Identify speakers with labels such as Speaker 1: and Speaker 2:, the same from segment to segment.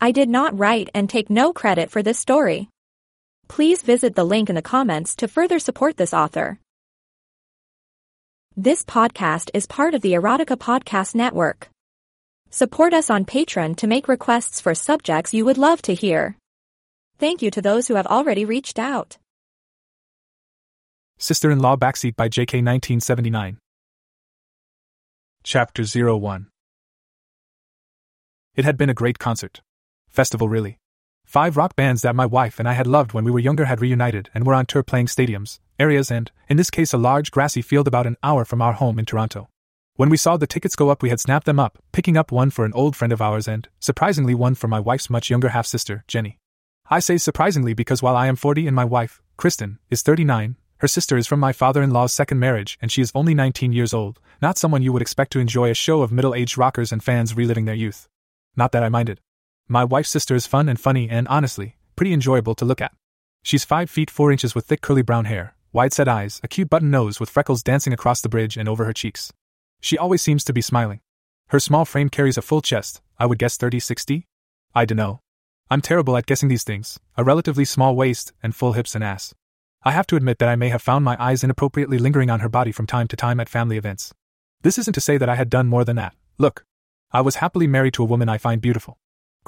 Speaker 1: I did not write and take no credit for this story. Please visit the link in the comments to further support this author. This podcast is part of the Erotica Podcast Network. Support us on Patreon to make requests for subjects you would love to hear. Thank you to those who have already reached out.
Speaker 2: Sister in Law Backseat by J.K. 1979. Chapter 01 It had been a great concert. Festival, really. Five rock bands that my wife and I had loved when we were younger had reunited and were on tour playing stadiums, areas, and, in this case, a large grassy field about an hour from our home in Toronto. When we saw the tickets go up, we had snapped them up, picking up one for an old friend of ours and, surprisingly, one for my wife's much younger half sister, Jenny. I say surprisingly because while I am 40 and my wife, Kristen, is 39, her sister is from my father in law's second marriage, and she is only 19 years old, not someone you would expect to enjoy a show of middle aged rockers and fans reliving their youth. Not that I minded. My wife's sister is fun and funny and, honestly, pretty enjoyable to look at. She's 5 feet 4 inches with thick curly brown hair, wide set eyes, a cute button nose with freckles dancing across the bridge and over her cheeks. She always seems to be smiling. Her small frame carries a full chest, I would guess 30 60? I dunno. I'm terrible at guessing these things, a relatively small waist, and full hips and ass. I have to admit that I may have found my eyes inappropriately lingering on her body from time to time at family events. This isn't to say that I had done more than that. Look. I was happily married to a woman I find beautiful.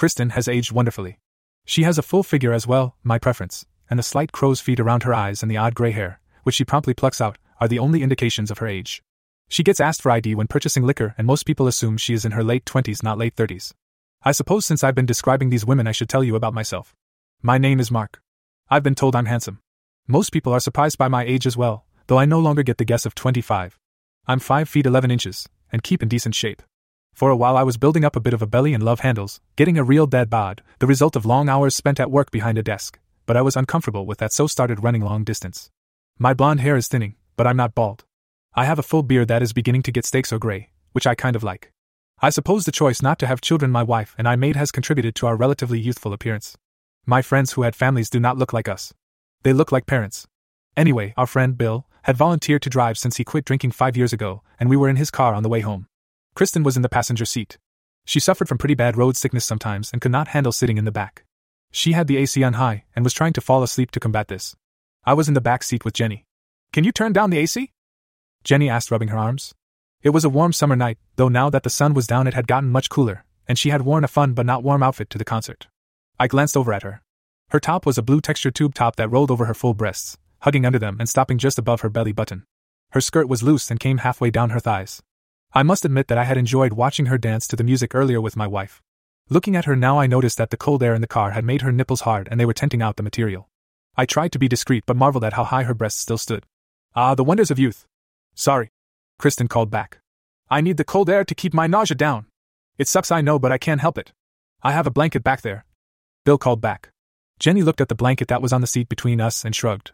Speaker 2: Kristen has aged wonderfully. She has a full figure as well, my preference, and the slight crow's feet around her eyes and the odd gray hair, which she promptly plucks out, are the only indications of her age. She gets asked for ID when purchasing liquor, and most people assume she is in her late 20s, not late 30s. I suppose since I've been describing these women, I should tell you about myself. My name is Mark. I've been told I'm handsome. Most people are surprised by my age as well, though I no longer get the guess of 25. I'm 5 feet 11 inches, and keep in decent shape. For a while I was building up a bit of a belly and love handles, getting a real dead bod, the result of long hours spent at work behind a desk, but I was uncomfortable with that so started running long distance. My blonde hair is thinning, but I'm not bald. I have a full beard that is beginning to get steaks or gray, which I kind of like. I suppose the choice not to have children my wife and I made has contributed to our relatively youthful appearance. My friends who had families do not look like us. They look like parents. Anyway, our friend Bill had volunteered to drive since he quit drinking five years ago, and we were in his car on the way home. Kristen was in the passenger seat. She suffered from pretty bad road sickness sometimes and could not handle sitting in the back. She had the AC on high and was trying to fall asleep to combat this. I was in the back seat with Jenny. Can you turn down the AC? Jenny asked, rubbing her arms. It was a warm summer night, though now that the sun was down it had gotten much cooler, and she had worn a fun but not warm outfit to the concert. I glanced over at her. Her top was a blue textured tube top that rolled over her full breasts, hugging under them and stopping just above her belly button. Her skirt was loose and came halfway down her thighs. I must admit that I had enjoyed watching her dance to the music earlier with my wife. Looking at her now, I noticed that the cold air in the car had made her nipples hard and they were tenting out the material. I tried to be discreet but marveled at how high her breasts still stood. Ah, the wonders of youth. Sorry. Kristen called back. I need the cold air to keep my nausea down. It sucks, I know, but I can't help it. I have a blanket back there. Bill called back. Jenny looked at the blanket that was on the seat between us and shrugged.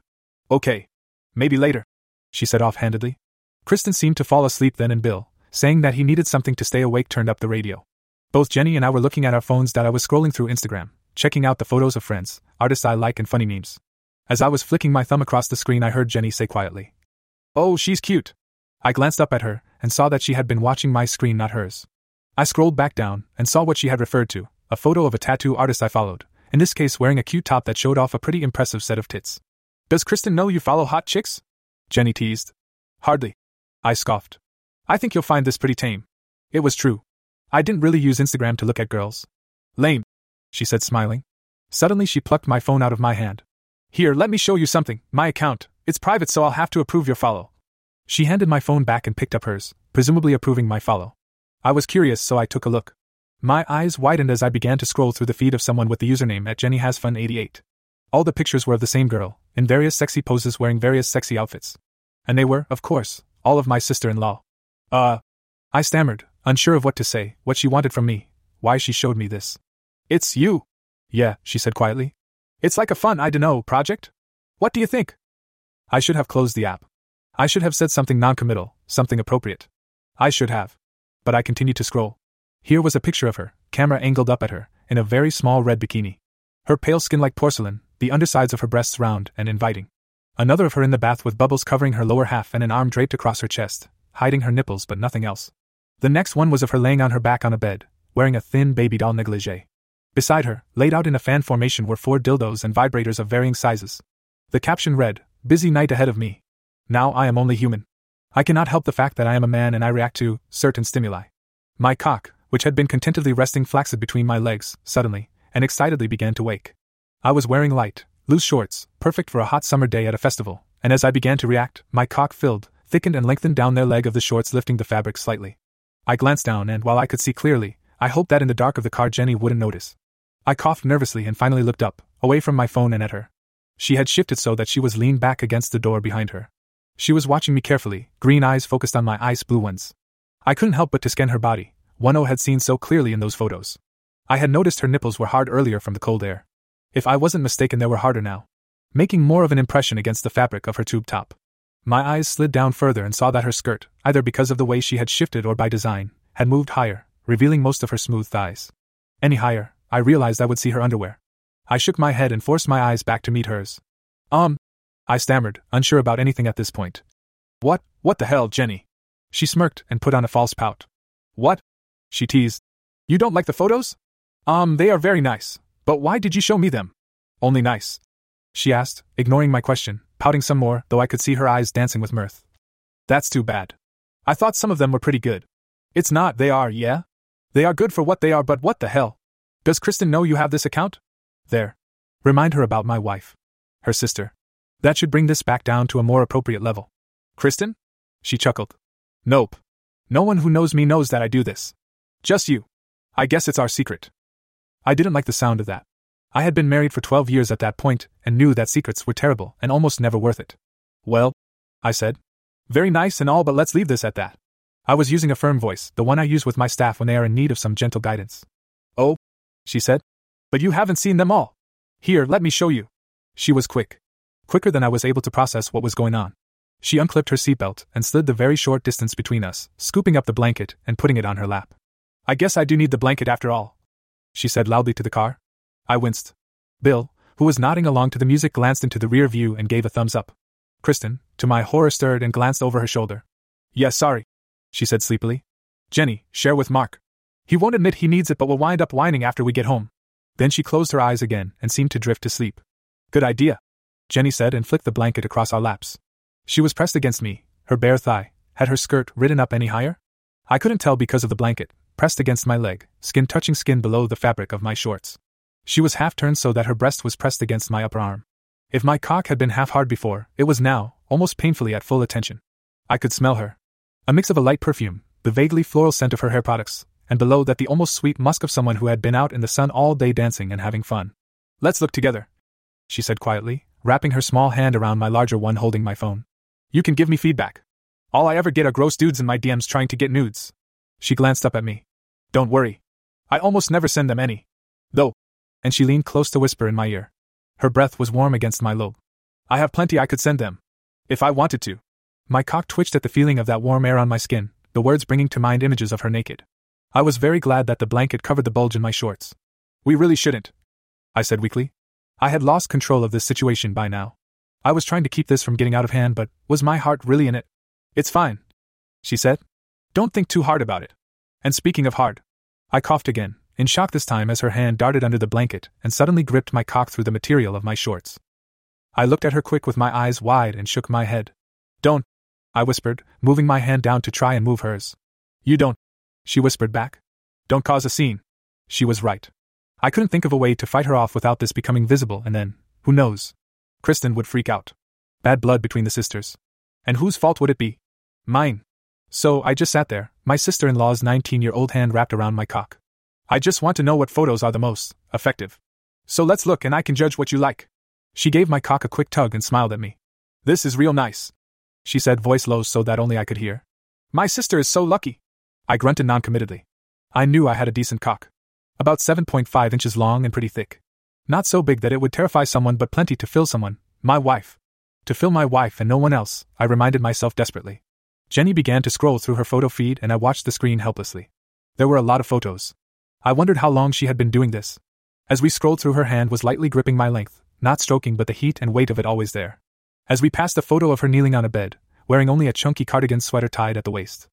Speaker 2: Okay. Maybe later, she said offhandedly. Kristen seemed to fall asleep then, and Bill, saying that he needed something to stay awake, turned up the radio. Both Jenny and I were looking at our phones that I was scrolling through Instagram, checking out the photos of friends, artists I like, and funny memes. As I was flicking my thumb across the screen, I heard Jenny say quietly, Oh, she's cute. I glanced up at her and saw that she had been watching my screen, not hers. I scrolled back down and saw what she had referred to a photo of a tattoo artist I followed, in this case wearing a cute top that showed off a pretty impressive set of tits. Does Kristen know you follow hot chicks? Jenny teased. Hardly. I scoffed. I think you'll find this pretty tame. It was true. I didn't really use Instagram to look at girls. Lame, she said, smiling. Suddenly, she plucked my phone out of my hand. Here, let me show you something, my account. It's private, so I'll have to approve your follow. She handed my phone back and picked up hers, presumably approving my follow. I was curious, so I took a look. My eyes widened as I began to scroll through the feed of someone with the username at Jenny Has Fun 88. All the pictures were of the same girl, in various sexy poses wearing various sexy outfits. And they were, of course, all of my sister in law. Uh. I stammered, unsure of what to say, what she wanted from me, why she showed me this. It's you! Yeah, she said quietly. It's like a fun, I dunno, project? What do you think? I should have closed the app. I should have said something noncommittal, something appropriate. I should have. But I continued to scroll. Here was a picture of her, camera angled up at her, in a very small red bikini. Her pale skin like porcelain, the undersides of her breasts round and inviting. Another of her in the bath with bubbles covering her lower half and an arm draped across her chest, hiding her nipples but nothing else. The next one was of her laying on her back on a bed, wearing a thin baby doll negligee. Beside her, laid out in a fan formation, were four dildos and vibrators of varying sizes. The caption read, Busy night ahead of me. Now I am only human. I cannot help the fact that I am a man and I react to certain stimuli. My cock, which had been contentedly resting flaccid between my legs, suddenly and excitedly began to wake. I was wearing light, loose shorts, perfect for a hot summer day at a festival, and as I began to react, my cock filled, thickened, and lengthened down their leg of the shorts, lifting the fabric slightly. I glanced down, and while I could see clearly, I hoped that in the dark of the car Jenny wouldn't notice. I coughed nervously and finally looked up, away from my phone and at her. She had shifted so that she was leaned back against the door behind her. She was watching me carefully, green eyes focused on my ice blue ones. I couldn't help but to scan her body, one O had seen so clearly in those photos. I had noticed her nipples were hard earlier from the cold air. If I wasn't mistaken, they were harder now, making more of an impression against the fabric of her tube top. My eyes slid down further and saw that her skirt, either because of the way she had shifted or by design, had moved higher, revealing most of her smooth thighs. Any higher, I realized I would see her underwear. I shook my head and forced my eyes back to meet hers. Um, I stammered, unsure about anything at this point. What, what the hell, Jenny? She smirked and put on a false pout. What? She teased. You don't like the photos? Um, they are very nice. But why did you show me them? Only nice. She asked, ignoring my question, pouting some more, though I could see her eyes dancing with mirth. That's too bad. I thought some of them were pretty good. It's not, they are, yeah? They are good for what they are, but what the hell? Does Kristen know you have this account? There. Remind her about my wife. Her sister. That should bring this back down to a more appropriate level. Kristen? She chuckled. Nope. No one who knows me knows that I do this. Just you. I guess it's our secret. I didn't like the sound of that. I had been married for 12 years at that point and knew that secrets were terrible and almost never worth it. Well, I said. Very nice and all, but let's leave this at that. I was using a firm voice, the one I use with my staff when they are in need of some gentle guidance. Oh, she said. But you haven't seen them all. Here, let me show you. She was quick. Quicker than I was able to process what was going on. She unclipped her seatbelt and slid the very short distance between us, scooping up the blanket and putting it on her lap. I guess I do need the blanket after all, she said loudly to the car. I winced. Bill, who was nodding along to the music, glanced into the rear view and gave a thumbs up. Kristen, to my horror, stirred and glanced over her shoulder. Yes, sorry, she said sleepily. Jenny, share with Mark. He won't admit he needs it but will wind up whining after we get home. Then she closed her eyes again and seemed to drift to sleep. Good idea, Jenny said and flicked the blanket across our laps. She was pressed against me, her bare thigh. Had her skirt ridden up any higher? I couldn't tell because of the blanket, pressed against my leg, skin touching skin below the fabric of my shorts. She was half turned so that her breast was pressed against my upper arm. If my cock had been half hard before, it was now, almost painfully at full attention. I could smell her. A mix of a light perfume, the vaguely floral scent of her hair products, and below that the almost sweet musk of someone who had been out in the sun all day dancing and having fun. Let's look together, she said quietly, wrapping her small hand around my larger one holding my phone. You can give me feedback. All I ever get are gross dudes in my DMs trying to get nudes. She glanced up at me. Don't worry. I almost never send them any. Though. And she leaned close to whisper in my ear. Her breath was warm against my lobe. I have plenty I could send them. If I wanted to. My cock twitched at the feeling of that warm air on my skin, the words bringing to mind images of her naked. I was very glad that the blanket covered the bulge in my shorts. We really shouldn't. I said weakly. I had lost control of this situation by now. I was trying to keep this from getting out of hand, but was my heart really in it? It's fine, she said. Don't think too hard about it. And speaking of hard, I coughed again, in shock this time as her hand darted under the blanket and suddenly gripped my cock through the material of my shorts. I looked at her quick with my eyes wide and shook my head. Don't, I whispered, moving my hand down to try and move hers. You don't, she whispered back. Don't cause a scene. She was right. I couldn't think of a way to fight her off without this becoming visible, and then, who knows? Kristen would freak out. Bad blood between the sisters. And whose fault would it be? Mine. So I just sat there, my sister in law's 19 year old hand wrapped around my cock. I just want to know what photos are the most effective. So let's look and I can judge what you like. She gave my cock a quick tug and smiled at me. This is real nice. She said, voice low so that only I could hear. My sister is so lucky. I grunted noncommittedly. I knew I had a decent cock. About 7.5 inches long and pretty thick. Not so big that it would terrify someone, but plenty to fill someone, my wife. To fill my wife and no one else, I reminded myself desperately. Jenny began to scroll through her photo feed and I watched the screen helplessly. There were a lot of photos. I wondered how long she had been doing this. As we scrolled through, her hand was lightly gripping my length, not stroking, but the heat and weight of it always there. As we passed a photo of her kneeling on a bed, wearing only a chunky cardigan sweater tied at the waist.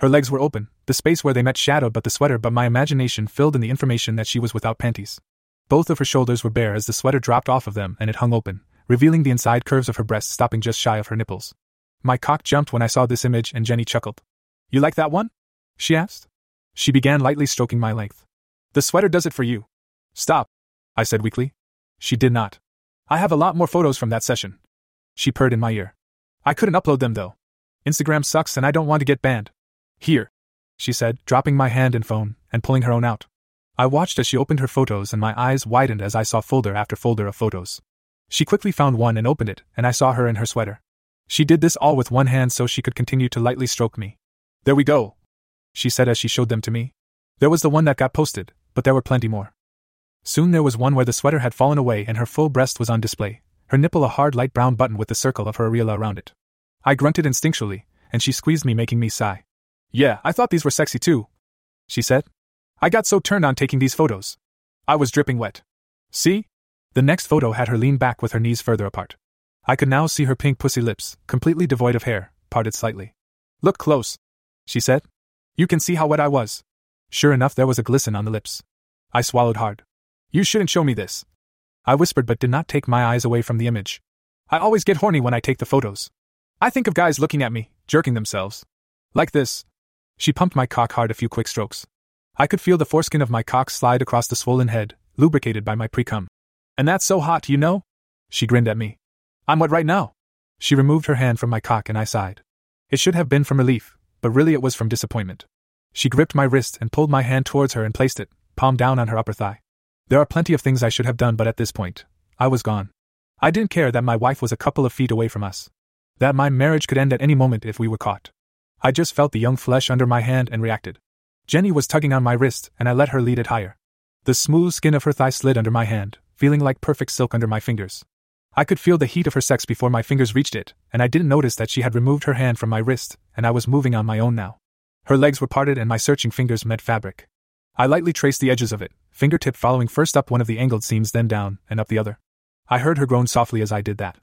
Speaker 2: Her legs were open, the space where they met shadowed but the sweater, but my imagination filled in the information that she was without panties. Both of her shoulders were bare as the sweater dropped off of them and it hung open, revealing the inside curves of her breasts stopping just shy of her nipples. My cock jumped when I saw this image and Jenny chuckled. You like that one? She asked. She began lightly stroking my length. The sweater does it for you. Stop, I said weakly. She did not. I have a lot more photos from that session. She purred in my ear. I couldn't upload them though. Instagram sucks and I don't want to get banned. Here, she said, dropping my hand and phone and pulling her own out. I watched as she opened her photos and my eyes widened as I saw folder after folder of photos. She quickly found one and opened it, and I saw her in her sweater. She did this all with one hand so she could continue to lightly stroke me. There we go, she said as she showed them to me. There was the one that got posted, but there were plenty more. Soon there was one where the sweater had fallen away and her full breast was on display, her nipple a hard light brown button with the circle of her areola around it. I grunted instinctually, and she squeezed me, making me sigh. Yeah, I thought these were sexy too, she said. I got so turned on taking these photos. I was dripping wet. See? The next photo had her lean back with her knees further apart. I could now see her pink pussy lips, completely devoid of hair, parted slightly. Look close, she said. You can see how wet I was. Sure enough, there was a glisten on the lips. I swallowed hard. You shouldn't show me this. I whispered but did not take my eyes away from the image. I always get horny when I take the photos. I think of guys looking at me, jerking themselves. Like this. She pumped my cock hard a few quick strokes. I could feel the foreskin of my cock slide across the swollen head, lubricated by my pre cum. And that's so hot, you know? She grinned at me. I'm wet right now. She removed her hand from my cock and I sighed. It should have been from relief, but really it was from disappointment. She gripped my wrist and pulled my hand towards her and placed it, palm down on her upper thigh. There are plenty of things I should have done, but at this point, I was gone. I didn't care that my wife was a couple of feet away from us. That my marriage could end at any moment if we were caught. I just felt the young flesh under my hand and reacted. Jenny was tugging on my wrist, and I let her lead it higher. The smooth skin of her thigh slid under my hand, feeling like perfect silk under my fingers. I could feel the heat of her sex before my fingers reached it, and I didn't notice that she had removed her hand from my wrist, and I was moving on my own now. Her legs were parted and my searching fingers met fabric. I lightly traced the edges of it, fingertip following first up one of the angled seams, then down, and up the other. I heard her groan softly as I did that.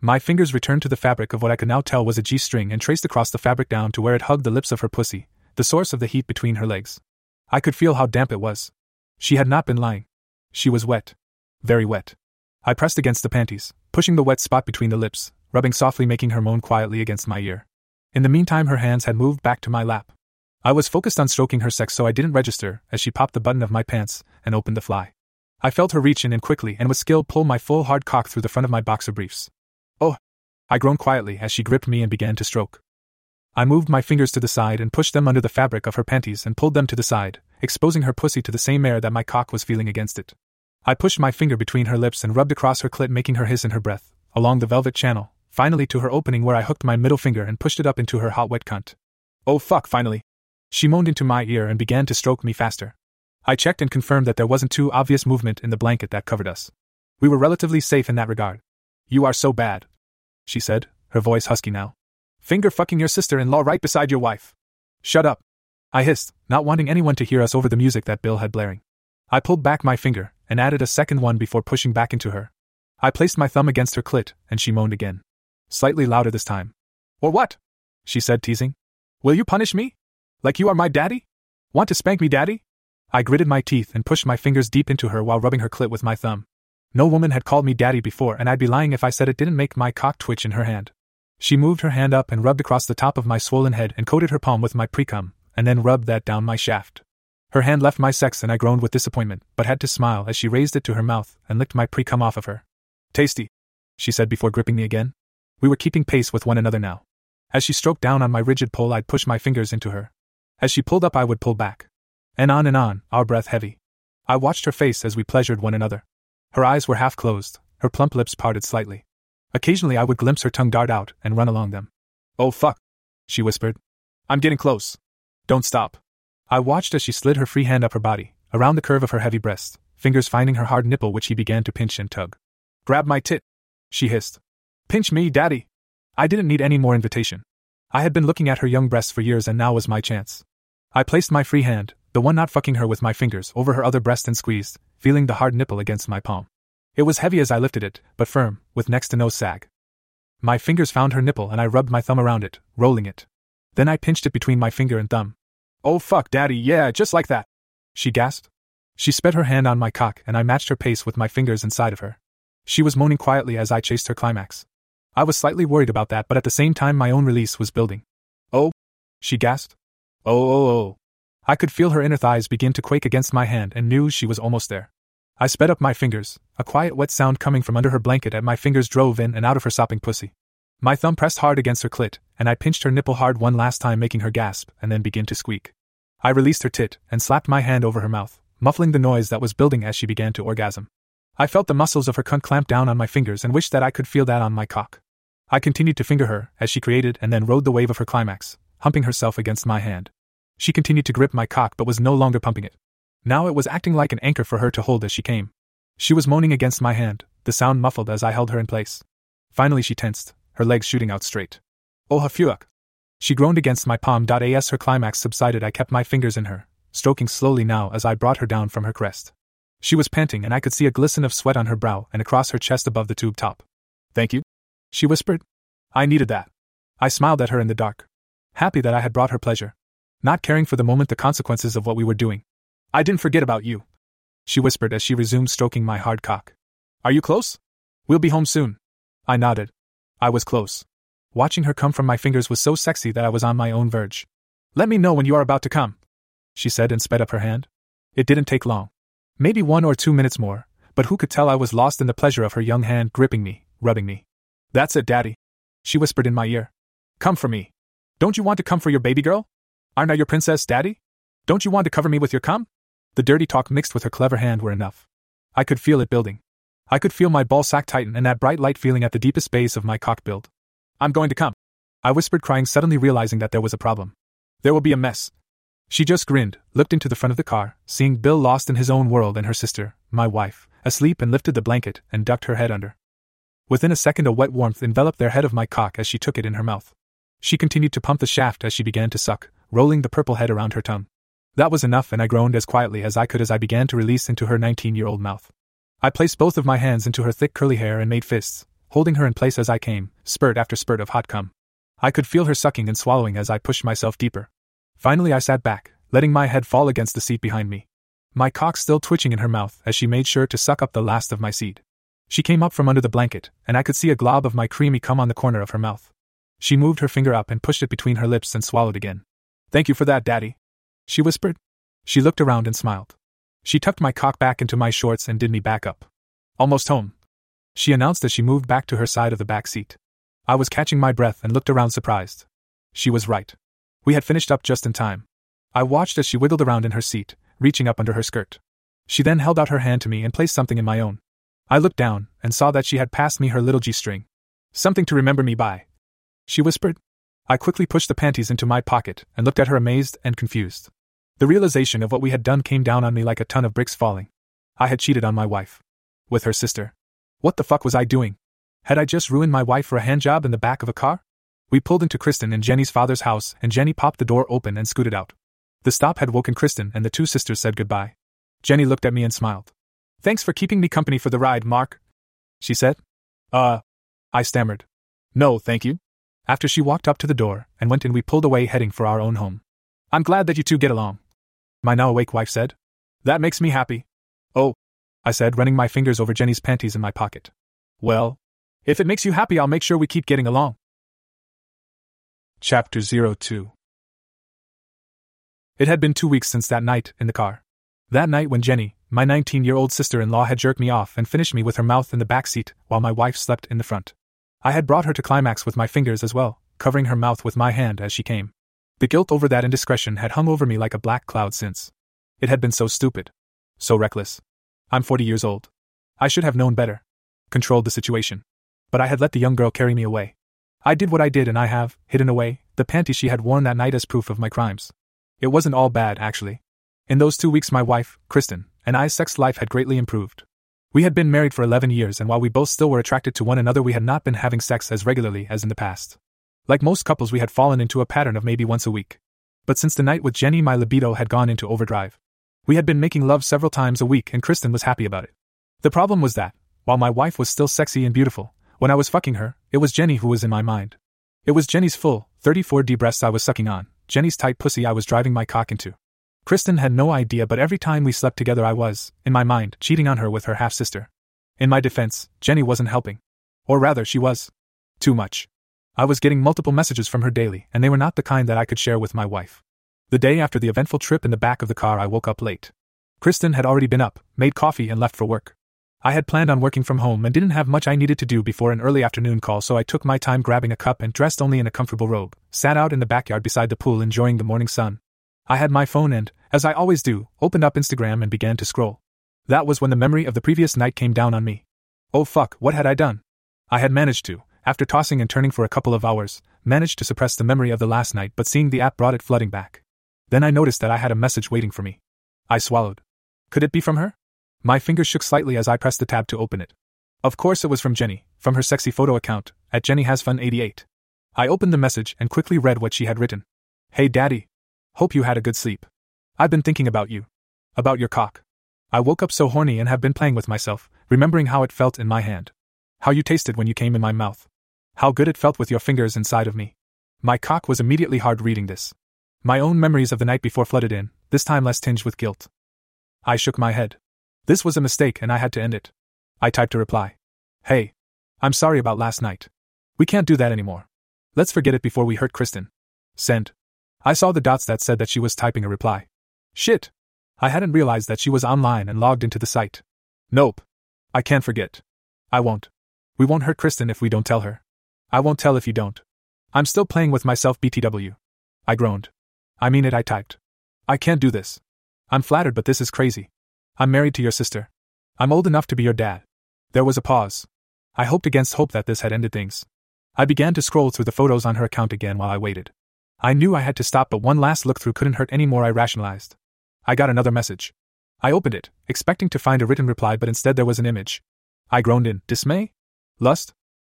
Speaker 2: My fingers returned to the fabric of what I could now tell was a G string and traced across the fabric down to where it hugged the lips of her pussy, the source of the heat between her legs. I could feel how damp it was. She had not been lying. She was wet. Very wet. I pressed against the panties, pushing the wet spot between the lips, rubbing softly, making her moan quietly against my ear. In the meantime, her hands had moved back to my lap. I was focused on stroking her sex, so I didn't register as she popped the button of my pants and opened the fly. I felt her reach in and quickly and with skill pull my full hard cock through the front of my boxer briefs. Oh! I groaned quietly as she gripped me and began to stroke. I moved my fingers to the side and pushed them under the fabric of her panties and pulled them to the side, exposing her pussy to the same air that my cock was feeling against it. I pushed my finger between her lips and rubbed across her clit, making her hiss in her breath, along the velvet channel, finally to her opening where I hooked my middle finger and pushed it up into her hot wet cunt. Oh fuck, finally, she moaned into my ear and began to stroke me faster. I checked and confirmed that there wasn't too obvious movement in the blanket that covered us. We were relatively safe in that regard. You are so bad, she said, her voice husky now. Finger fucking your sister in law right beside your wife. Shut up. I hissed, not wanting anyone to hear us over the music that Bill had blaring. I pulled back my finger and added a second one before pushing back into her. I placed my thumb against her clit, and she moaned again. Slightly louder this time. Or what? She said, teasing. Will you punish me? Like you are my daddy? Want to spank me, daddy? I gritted my teeth and pushed my fingers deep into her while rubbing her clit with my thumb. No woman had called me daddy before, and I'd be lying if I said it didn't make my cock twitch in her hand. She moved her hand up and rubbed across the top of my swollen head and coated her palm with my precum, and then rubbed that down my shaft. Her hand left my sex and I groaned with disappointment, but had to smile as she raised it to her mouth and licked my precum off of her. Tasty, she said before gripping me again. We were keeping pace with one another now. As she stroked down on my rigid pole, I'd push my fingers into her, as she pulled up, I would pull back. And on and on, our breath heavy. I watched her face as we pleasured one another. Her eyes were half closed, her plump lips parted slightly. Occasionally, I would glimpse her tongue dart out and run along them. Oh fuck, she whispered. I'm getting close. Don't stop. I watched as she slid her free hand up her body, around the curve of her heavy breast, fingers finding her hard nipple, which he began to pinch and tug. Grab my tit, she hissed. Pinch me, Daddy. I didn't need any more invitation. I had been looking at her young breasts for years and now was my chance. I placed my free hand, the one not fucking her with my fingers, over her other breast and squeezed, feeling the hard nipple against my palm. It was heavy as I lifted it, but firm, with next to no sag. My fingers found her nipple and I rubbed my thumb around it, rolling it. Then I pinched it between my finger and thumb. Oh fuck, Daddy, yeah, just like that. She gasped. She sped her hand on my cock and I matched her pace with my fingers inside of her. She was moaning quietly as I chased her climax. I was slightly worried about that, but at the same time, my own release was building. Oh, she gasped. Oh, oh, oh. I could feel her inner thighs begin to quake against my hand and knew she was almost there. I sped up my fingers, a quiet wet sound coming from under her blanket as my fingers drove in and out of her sopping pussy. My thumb pressed hard against her clit, and I pinched her nipple hard one last time, making her gasp and then begin to squeak. I released her tit and slapped my hand over her mouth, muffling the noise that was building as she began to orgasm. I felt the muscles of her cunt clamp down on my fingers and wished that I could feel that on my cock. I continued to finger her as she created and then rode the wave of her climax, humping herself against my hand. She continued to grip my cock but was no longer pumping it. Now it was acting like an anchor for her to hold as she came. She was moaning against my hand, the sound muffled as I held her in place. Finally, she tensed, her legs shooting out straight. Oh, hafuak! She groaned against my palm. As her climax subsided, I kept my fingers in her, stroking slowly now as I brought her down from her crest. She was panting, and I could see a glisten of sweat on her brow and across her chest above the tube top. Thank you, she whispered. I needed that. I smiled at her in the dark, happy that I had brought her pleasure, not caring for the moment the consequences of what we were doing. I didn't forget about you, she whispered as she resumed stroking my hard cock. Are you close? We'll be home soon. I nodded. I was close. Watching her come from my fingers was so sexy that I was on my own verge. Let me know when you are about to come, she said and sped up her hand. It didn't take long. Maybe one or two minutes more, but who could tell I was lost in the pleasure of her young hand gripping me, rubbing me. That's it, Daddy. She whispered in my ear. Come for me. Don't you want to come for your baby girl? Aren't I your princess, Daddy? Don't you want to cover me with your cum? The dirty talk mixed with her clever hand were enough. I could feel it building. I could feel my ball sack tighten and that bright light feeling at the deepest base of my cock build. I'm going to come. I whispered, crying, suddenly realizing that there was a problem. There will be a mess, she just grinned, looked into the front of the car, seeing Bill lost in his own world and her sister, my wife, asleep and lifted the blanket and ducked her head under. Within a second, a wet warmth enveloped their head of my cock as she took it in her mouth. She continued to pump the shaft as she began to suck, rolling the purple head around her tongue. That was enough, and I groaned as quietly as I could as I began to release into her 19 year old mouth. I placed both of my hands into her thick curly hair and made fists, holding her in place as I came, spurt after spurt of hot cum. I could feel her sucking and swallowing as I pushed myself deeper. Finally, I sat back, letting my head fall against the seat behind me. My cock still twitching in her mouth as she made sure to suck up the last of my seed. She came up from under the blanket, and I could see a glob of my creamy cum on the corner of her mouth. She moved her finger up and pushed it between her lips and swallowed again. Thank you for that, Daddy. She whispered. She looked around and smiled. She tucked my cock back into my shorts and did me back up. Almost home. She announced as she moved back to her side of the back seat. I was catching my breath and looked around surprised. She was right. We had finished up just in time. I watched as she wiggled around in her seat, reaching up under her skirt. She then held out her hand to me and placed something in my own. I looked down and saw that she had passed me her little G string. Something to remember me by. She whispered. I quickly pushed the panties into my pocket and looked at her amazed and confused. The realization of what we had done came down on me like a ton of bricks falling. I had cheated on my wife. With her sister. What the fuck was I doing? Had I just ruined my wife for a handjob in the back of a car? We pulled into Kristen and Jenny's father's house, and Jenny popped the door open and scooted out. The stop had woken Kristen, and the two sisters said goodbye. Jenny looked at me and smiled. Thanks for keeping me company for the ride, Mark. She said. Uh. I stammered. No, thank you. After she walked up to the door and went in, we pulled away, heading for our own home. I'm glad that you two get along. My now awake wife said. That makes me happy. Oh, I said, running my fingers over Jenny's panties in my pocket. Well, if it makes you happy, I'll make sure we keep getting along. Chapter 02 It had been two weeks since that night in the car. That night when Jenny, my 19 year old sister in law, had jerked me off and finished me with her mouth in the back seat while my wife slept in the front. I had brought her to climax with my fingers as well, covering her mouth with my hand as she came. The guilt over that indiscretion had hung over me like a black cloud since. It had been so stupid. So reckless. I'm 40 years old. I should have known better. Controlled the situation. But I had let the young girl carry me away. I did what I did and I have, hidden away, the panties she had worn that night as proof of my crimes. It wasn't all bad, actually. In those two weeks, my wife, Kristen, and I's sex life had greatly improved. We had been married for 11 years, and while we both still were attracted to one another, we had not been having sex as regularly as in the past. Like most couples, we had fallen into a pattern of maybe once a week. But since the night with Jenny, my libido had gone into overdrive. We had been making love several times a week, and Kristen was happy about it. The problem was that, while my wife was still sexy and beautiful, when I was fucking her, it was Jenny who was in my mind. It was Jenny's full, 34D breasts I was sucking on, Jenny's tight pussy I was driving my cock into. Kristen had no idea, but every time we slept together, I was, in my mind, cheating on her with her half sister. In my defense, Jenny wasn't helping. Or rather, she was. Too much. I was getting multiple messages from her daily, and they were not the kind that I could share with my wife. The day after the eventful trip in the back of the car, I woke up late. Kristen had already been up, made coffee, and left for work. I had planned on working from home and didn't have much I needed to do before an early afternoon call, so I took my time grabbing a cup and dressed only in a comfortable robe, sat out in the backyard beside the pool enjoying the morning sun. I had my phone and, as I always do, opened up Instagram and began to scroll. That was when the memory of the previous night came down on me. Oh fuck, what had I done? I had managed to, after tossing and turning for a couple of hours, managed to suppress the memory of the last night, but seeing the app brought it flooding back. Then I noticed that I had a message waiting for me. I swallowed. Could it be from her? My fingers shook slightly as I pressed the tab to open it. Of course, it was from Jenny, from her sexy photo account, at Jenny Has Fun 88. I opened the message and quickly read what she had written. Hey, Daddy. Hope you had a good sleep. I've been thinking about you. About your cock. I woke up so horny and have been playing with myself, remembering how it felt in my hand. How you tasted when you came in my mouth. How good it felt with your fingers inside of me. My cock was immediately hard reading this. My own memories of the night before flooded in, this time less tinged with guilt. I shook my head. This was a mistake and I had to end it. I typed a reply. Hey. I'm sorry about last night. We can't do that anymore. Let's forget it before we hurt Kristen. Send. I saw the dots that said that she was typing a reply. Shit. I hadn't realized that she was online and logged into the site. Nope. I can't forget. I won't. We won't hurt Kristen if we don't tell her. I won't tell if you don't. I'm still playing with myself, BTW. I groaned. I mean it, I typed. I can't do this. I'm flattered, but this is crazy. I'm married to your sister. I'm old enough to be your dad. There was a pause. I hoped against hope that this had ended things. I began to scroll through the photos on her account again while I waited. I knew I had to stop, but one last look through couldn't hurt any more, I rationalized. I got another message. I opened it, expecting to find a written reply, but instead there was an image. I groaned in dismay? Lust?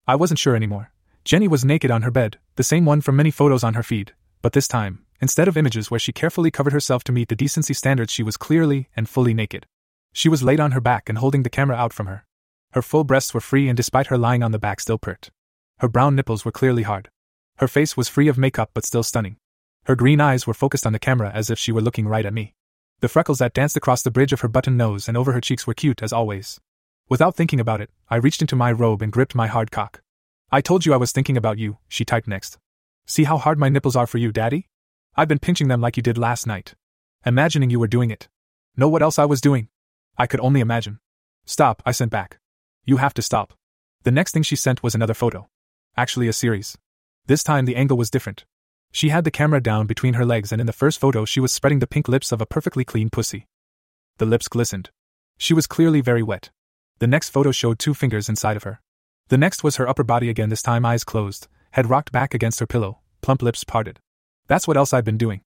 Speaker 2: I wasn't sure anymore. Jenny was naked on her bed, the same one from many photos on her feed, but this time, instead of images where she carefully covered herself to meet the decency standards, she was clearly and fully naked. She was laid on her back and holding the camera out from her. Her full breasts were free, and despite her lying on the back, still pert. Her brown nipples were clearly hard. Her face was free of makeup but still stunning. Her green eyes were focused on the camera as if she were looking right at me. The freckles that danced across the bridge of her button nose and over her cheeks were cute as always. Without thinking about it, I reached into my robe and gripped my hard cock. I told you I was thinking about you, she typed next. See how hard my nipples are for you, Daddy? I've been pinching them like you did last night. Imagining you were doing it. Know what else I was doing? I could only imagine. Stop, I sent back. You have to stop. The next thing she sent was another photo. Actually, a series. This time the angle was different. She had the camera down between her legs, and in the first photo, she was spreading the pink lips of a perfectly clean pussy. The lips glistened. She was clearly very wet. The next photo showed two fingers inside of her. The next was her upper body again, this time eyes closed, head rocked back against her pillow, plump lips parted. That's what else I've been doing.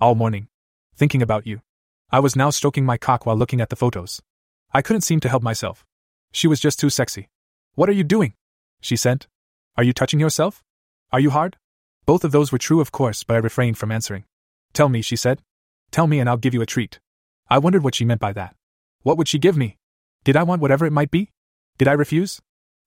Speaker 2: All morning. Thinking about you. I was now stroking my cock while looking at the photos. I couldn't seem to help myself. She was just too sexy. What are you doing? She sent. Are you touching yourself? Are you hard? Both of those were true, of course, but I refrained from answering. Tell me, she said. Tell me and I'll give you a treat. I wondered what she meant by that. What would she give me? Did I want whatever it might be? Did I refuse?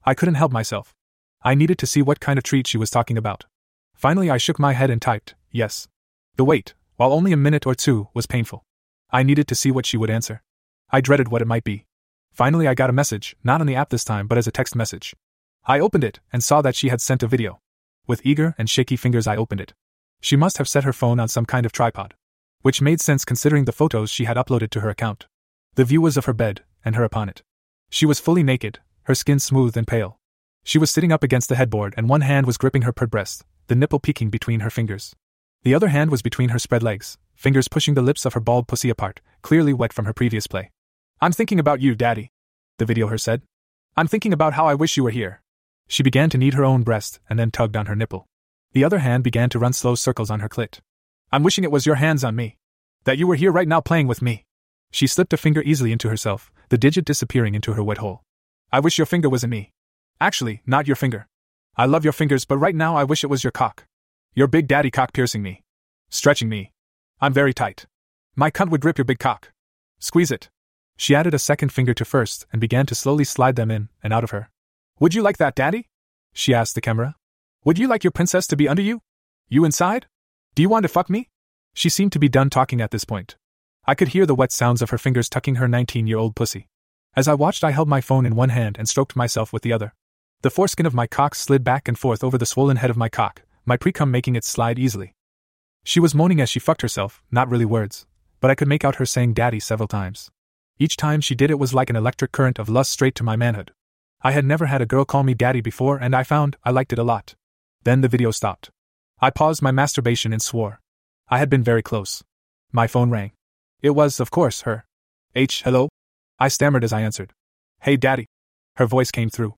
Speaker 2: I couldn't help myself. I needed to see what kind of treat she was talking about. Finally, I shook my head and typed, yes. The wait, while only a minute or two, was painful. I needed to see what she would answer. I dreaded what it might be. Finally, I got a message, not on the app this time, but as a text message. I opened it and saw that she had sent a video. With eager and shaky fingers, I opened it. She must have set her phone on some kind of tripod. Which made sense considering the photos she had uploaded to her account. The view was of her bed, and her upon it. She was fully naked, her skin smooth and pale. She was sitting up against the headboard, and one hand was gripping her pert breast, the nipple peeking between her fingers. The other hand was between her spread legs, fingers pushing the lips of her bald pussy apart, clearly wet from her previous play. I'm thinking about you, Daddy, the video her said. I'm thinking about how I wish you were here. She began to knead her own breast and then tugged on her nipple. The other hand began to run slow circles on her clit. I'm wishing it was your hands on me. That you were here right now playing with me. She slipped a finger easily into herself, the digit disappearing into her wet hole. I wish your finger was in me. Actually, not your finger. I love your fingers, but right now I wish it was your cock. Your big daddy cock piercing me. Stretching me. I'm very tight. My cunt would grip your big cock. Squeeze it. She added a second finger to first and began to slowly slide them in and out of her. Would you like that, Daddy? She asked the camera. Would you like your princess to be under you? You inside? Do you want to fuck me? She seemed to be done talking at this point. I could hear the wet sounds of her fingers tucking her 19 year old pussy. As I watched, I held my phone in one hand and stroked myself with the other. The foreskin of my cock slid back and forth over the swollen head of my cock, my precum making it slide easily. She was moaning as she fucked herself, not really words, but I could make out her saying daddy several times. Each time she did it was like an electric current of lust straight to my manhood. I had never had a girl call me daddy before, and I found I liked it a lot. Then the video stopped. I paused my masturbation and swore. I had been very close. My phone rang. It was, of course, her. H, hello? I stammered as I answered. Hey, daddy. Her voice came through.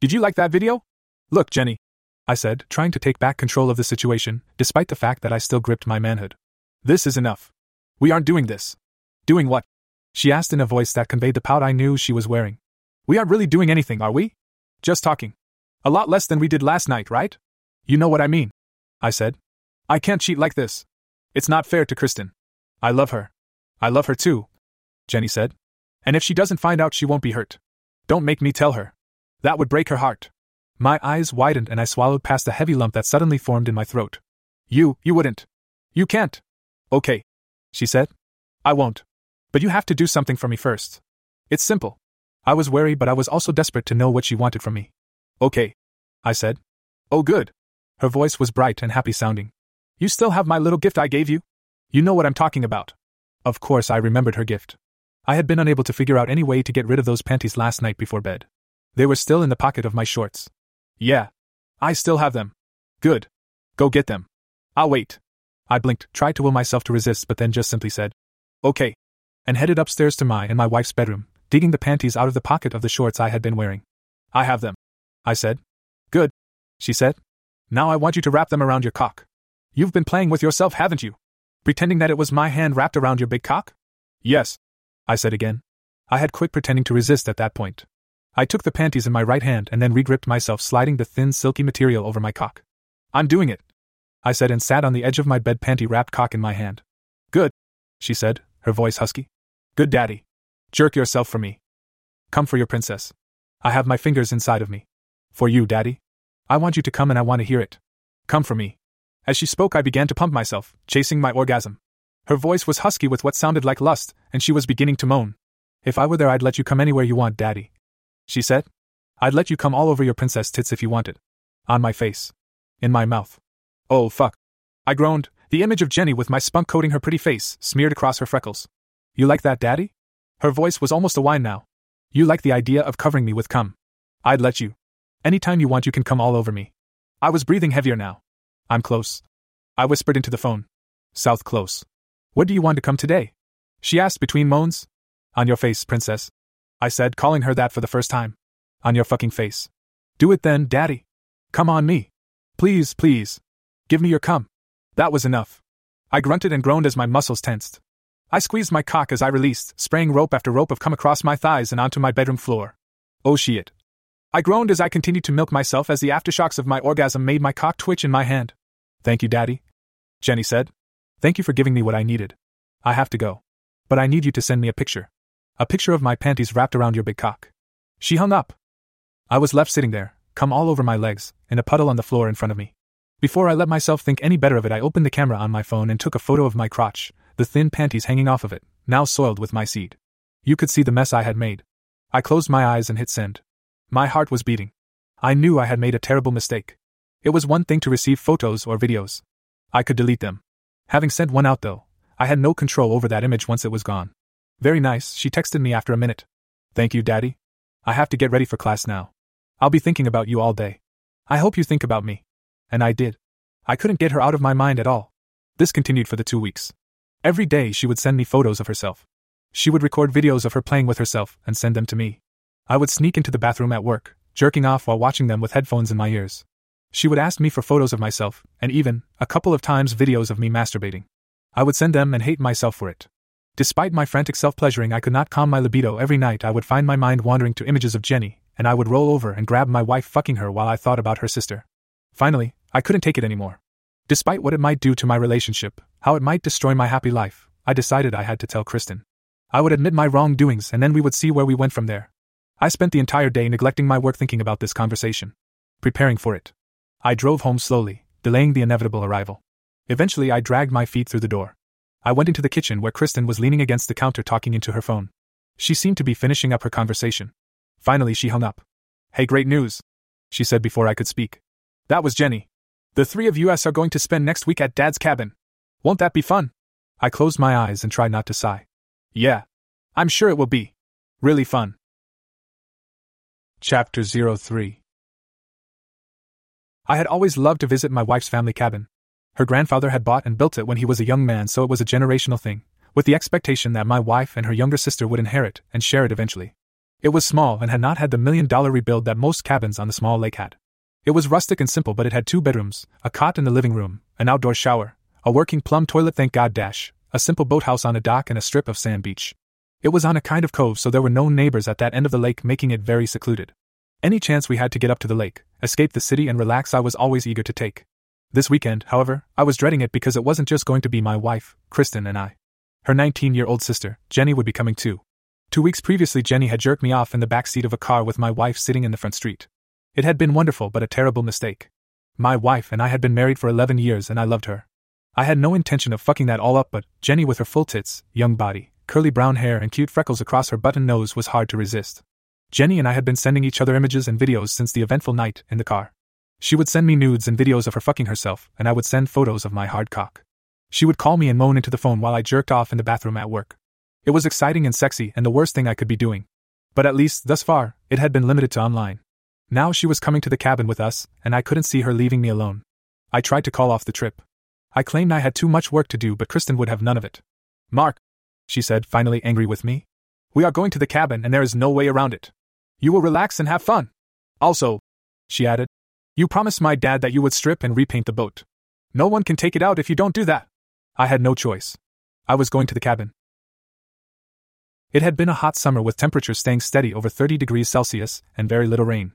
Speaker 2: Did you like that video? Look, Jenny. I said, trying to take back control of the situation, despite the fact that I still gripped my manhood. This is enough. We aren't doing this. Doing what? She asked in a voice that conveyed the pout I knew she was wearing. We aren't really doing anything, are we? Just talking. A lot less than we did last night, right? You know what I mean. I said. I can't cheat like this. It's not fair to Kristen. I love her. I love her too, Jenny said. And if she doesn't find out, she won't be hurt. Don't make me tell her. That would break her heart. My eyes widened and I swallowed past the heavy lump that suddenly formed in my throat. You, you wouldn't. You can't. Okay, she said. I won't. But you have to do something for me first. It's simple. I was wary, but I was also desperate to know what she wanted from me. Okay, I said. Oh, good. Her voice was bright and happy sounding. You still have my little gift I gave you? You know what I'm talking about. Of course, I remembered her gift. I had been unable to figure out any way to get rid of those panties last night before bed. They were still in the pocket of my shorts. Yeah. I still have them. Good. Go get them. I'll wait. I blinked, tried to will myself to resist, but then just simply said, Okay. And headed upstairs to my and my wife's bedroom, digging the panties out of the pocket of the shorts I had been wearing. I have them. I said. Good. She said. Now I want you to wrap them around your cock. You've been playing with yourself, haven't you? Pretending that it was my hand wrapped around your big cock? Yes. I said again. I had quit pretending to resist at that point. I took the panties in my right hand and then regripped myself, sliding the thin, silky material over my cock. I'm doing it. I said and sat on the edge of my bed, panty wrapped cock in my hand. Good, she said, her voice husky. Good daddy. Jerk yourself for me. Come for your princess. I have my fingers inside of me. For you, daddy. I want you to come and I want to hear it. Come for me. As she spoke, I began to pump myself, chasing my orgasm. Her voice was husky with what sounded like lust, and she was beginning to moan. If I were there, I'd let you come anywhere you want, Daddy. She said. I'd let you come all over your princess tits if you wanted. On my face. In my mouth. Oh, fuck. I groaned, the image of Jenny with my spunk coating her pretty face, smeared across her freckles. You like that, Daddy? Her voice was almost a whine now. You like the idea of covering me with cum. I'd let you. Anytime you want, you can come all over me. I was breathing heavier now. I'm close. I whispered into the phone. South close. What do you want to come today? She asked between moans. On your face, princess. I said, calling her that for the first time. On your fucking face. Do it then, daddy. Come on me. Please, please. Give me your cum. That was enough. I grunted and groaned as my muscles tensed. I squeezed my cock as I released, spraying rope after rope of cum across my thighs and onto my bedroom floor. Oh shit. I groaned as I continued to milk myself as the aftershocks of my orgasm made my cock twitch in my hand. Thank you, Daddy. Jenny said. Thank you for giving me what I needed. I have to go. But I need you to send me a picture. A picture of my panties wrapped around your big cock. She hung up. I was left sitting there, cum all over my legs, in a puddle on the floor in front of me. Before I let myself think any better of it, I opened the camera on my phone and took a photo of my crotch, the thin panties hanging off of it, now soiled with my seed. You could see the mess I had made. I closed my eyes and hit send. My heart was beating. I knew I had made a terrible mistake. It was one thing to receive photos or videos. I could delete them. Having sent one out, though, I had no control over that image once it was gone. Very nice, she texted me after a minute. Thank you, Daddy. I have to get ready for class now. I'll be thinking about you all day. I hope you think about me. And I did. I couldn't get her out of my mind at all. This continued for the two weeks. Every day she would send me photos of herself. She would record videos of her playing with herself and send them to me. I would sneak into the bathroom at work, jerking off while watching them with headphones in my ears. She would ask me for photos of myself, and even, a couple of times, videos of me masturbating. I would send them and hate myself for it. Despite my frantic self pleasuring, I could not calm my libido. Every night I would find my mind wandering to images of Jenny, and I would roll over and grab my wife fucking her while I thought about her sister. Finally, I couldn't take it anymore. Despite what it might do to my relationship, how it might destroy my happy life, I decided I had to tell Kristen. I would admit my wrongdoings and then we would see where we went from there. I spent the entire day neglecting my work thinking about this conversation, preparing for it. I drove home slowly, delaying the inevitable arrival. Eventually, I dragged my feet through the door. I went into the kitchen where Kristen was leaning against the counter talking into her phone. She seemed to be finishing up her conversation. Finally, she hung up. Hey, great news, she said before I could speak. That was Jenny. The three of us are going to spend next week at Dad's cabin. Won't that be fun? I closed my eyes and tried not to sigh. Yeah. I'm sure it will be. Really fun. Chapter 03 I had always loved to visit my wife's family cabin. Her grandfather had bought and built it when he was a young man, so it was a generational thing, with the expectation that my wife and her younger sister would inherit and share it eventually. It was small and had not had the million dollar rebuild that most cabins on the small lake had. It was rustic and simple, but it had two bedrooms, a cot in the living room, an outdoor shower, a working plum toilet, thank God, dash, a simple boathouse on a dock, and a strip of sand beach. It was on a kind of cove, so there were no neighbors at that end of the lake, making it very secluded. Any chance we had to get up to the lake, escape the city, and relax, I was always eager to take. This weekend, however, I was dreading it because it wasn't just going to be my wife, Kristen, and I. Her 19 year old sister, Jenny, would be coming too. Two weeks previously, Jenny had jerked me off in the back seat of a car with my wife sitting in the front street. It had been wonderful, but a terrible mistake. My wife and I had been married for 11 years, and I loved her. I had no intention of fucking that all up, but Jenny, with her full tits, young body, curly brown hair, and cute freckles across her button nose, was hard to resist. Jenny and I had been sending each other images and videos since the eventful night in the car. She would send me nudes and videos of her fucking herself, and I would send photos of my hard cock. She would call me and moan into the phone while I jerked off in the bathroom at work. It was exciting and sexy and the worst thing I could be doing. But at least, thus far, it had been limited to online. Now she was coming to the cabin with us, and I couldn't see her leaving me alone. I tried to call off the trip. I claimed I had too much work to do, but Kristen would have none of it. Mark, she said, finally angry with me. We are going to the cabin, and there is no way around it. You will relax and have fun. Also, she added, you promised my dad that you would strip and repaint the boat. No one can take it out if you don't do that. I had no choice. I was going to the cabin. It had been a hot summer with temperatures staying steady over 30 degrees Celsius and very little rain.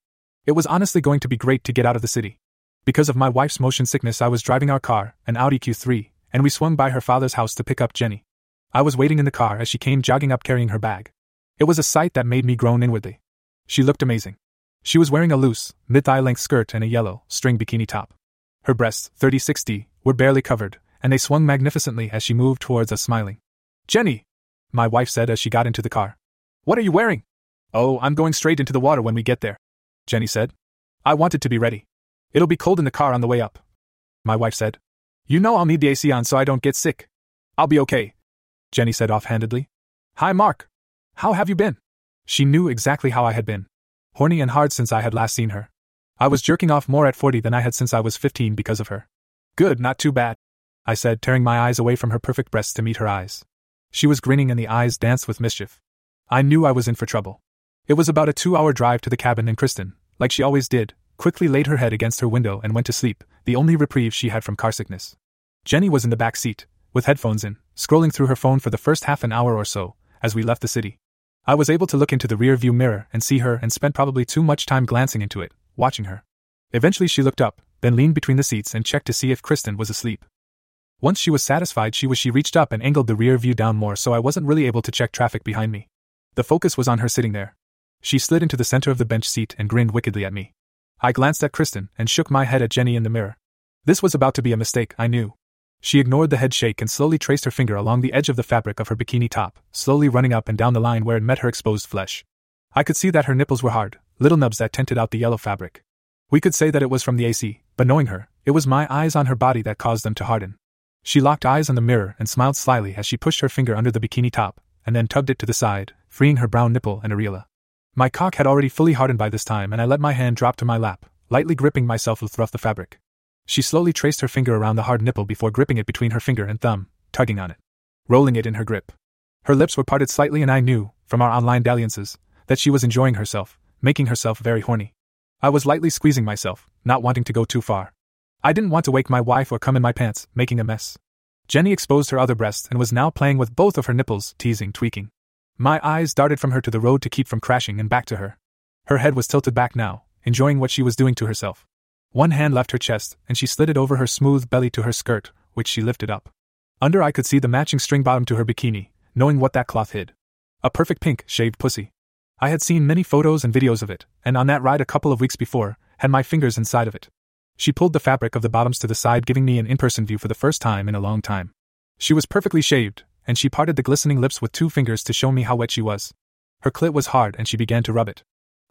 Speaker 2: It was honestly going to be great to get out of the city. Because of my wife's motion sickness, I was driving our car, an Audi Q3, and we swung by her father's house to pick up Jenny. I was waiting in the car as she came jogging up carrying her bag. It was a sight that made me groan inwardly. She looked amazing. She was wearing a loose, mid thigh length skirt and a yellow, string bikini top. Her breasts, 3060, were barely covered, and they swung magnificently as she moved towards us smiling. Jenny! My wife said as she got into the car. What are you wearing? Oh, I'm going straight into the water when we get there. Jenny said. I wanted to be ready. It'll be cold in the car on the way up. My wife said. You know I'll need the AC on so I don't get sick. I'll be okay. Jenny said offhandedly. Hi, Mark. How have you been? She knew exactly how I had been. Horny and hard since I had last seen her. I was jerking off more at 40 than I had since I was 15 because of her. Good, not too bad. I said, tearing my eyes away from her perfect breasts to meet her eyes. She was grinning and the eyes danced with mischief. I knew I was in for trouble. It was about a two hour drive to the cabin, and Kristen, like she always did, quickly laid her head against her window and went to sleep, the only reprieve she had from car sickness. Jenny was in the back seat, with headphones in, scrolling through her phone for the first half an hour or so, as we left the city. I was able to look into the rear view mirror and see her and spent probably too much time glancing into it, watching her. Eventually she looked up, then leaned between the seats and checked to see if Kristen was asleep. Once she was satisfied she was she reached up and angled the rear view down more so I wasn't really able to check traffic behind me. The focus was on her sitting there. She slid into the center of the bench seat and grinned wickedly at me. I glanced at Kristen and shook my head at Jenny in the mirror. This was about to be a mistake, I knew. She ignored the head shake and slowly traced her finger along the edge of the fabric of her bikini top, slowly running up and down the line where it met her exposed flesh. I could see that her nipples were hard, little nubs that tinted out the yellow fabric. We could say that it was from the AC, but knowing her, it was my eyes on her body that caused them to harden. She locked eyes on the mirror and smiled slyly as she pushed her finger under the bikini top, and then tugged it to the side, freeing her brown nipple and areola. My cock had already fully hardened by this time, and I let my hand drop to my lap, lightly gripping myself with rough the fabric. She slowly traced her finger around the hard nipple before gripping it between her finger and thumb, tugging on it, rolling it in her grip. Her lips were parted slightly, and I knew, from our online dalliances, that she was enjoying herself, making herself very horny. I was lightly squeezing myself, not wanting to go too far. I didn't want to wake my wife or come in my pants, making a mess. Jenny exposed her other breast and was now playing with both of her nipples, teasing, tweaking. My eyes darted from her to the road to keep from crashing and back to her. Her head was tilted back now, enjoying what she was doing to herself. One hand left her chest, and she slid it over her smooth belly to her skirt, which she lifted up. Under I could see the matching string bottom to her bikini, knowing what that cloth hid. A perfect pink, shaved pussy. I had seen many photos and videos of it, and on that ride a couple of weeks before, had my fingers inside of it. She pulled the fabric of the bottoms to the side, giving me an in person view for the first time in a long time. She was perfectly shaved, and she parted the glistening lips with two fingers to show me how wet she was. Her clit was hard, and she began to rub it.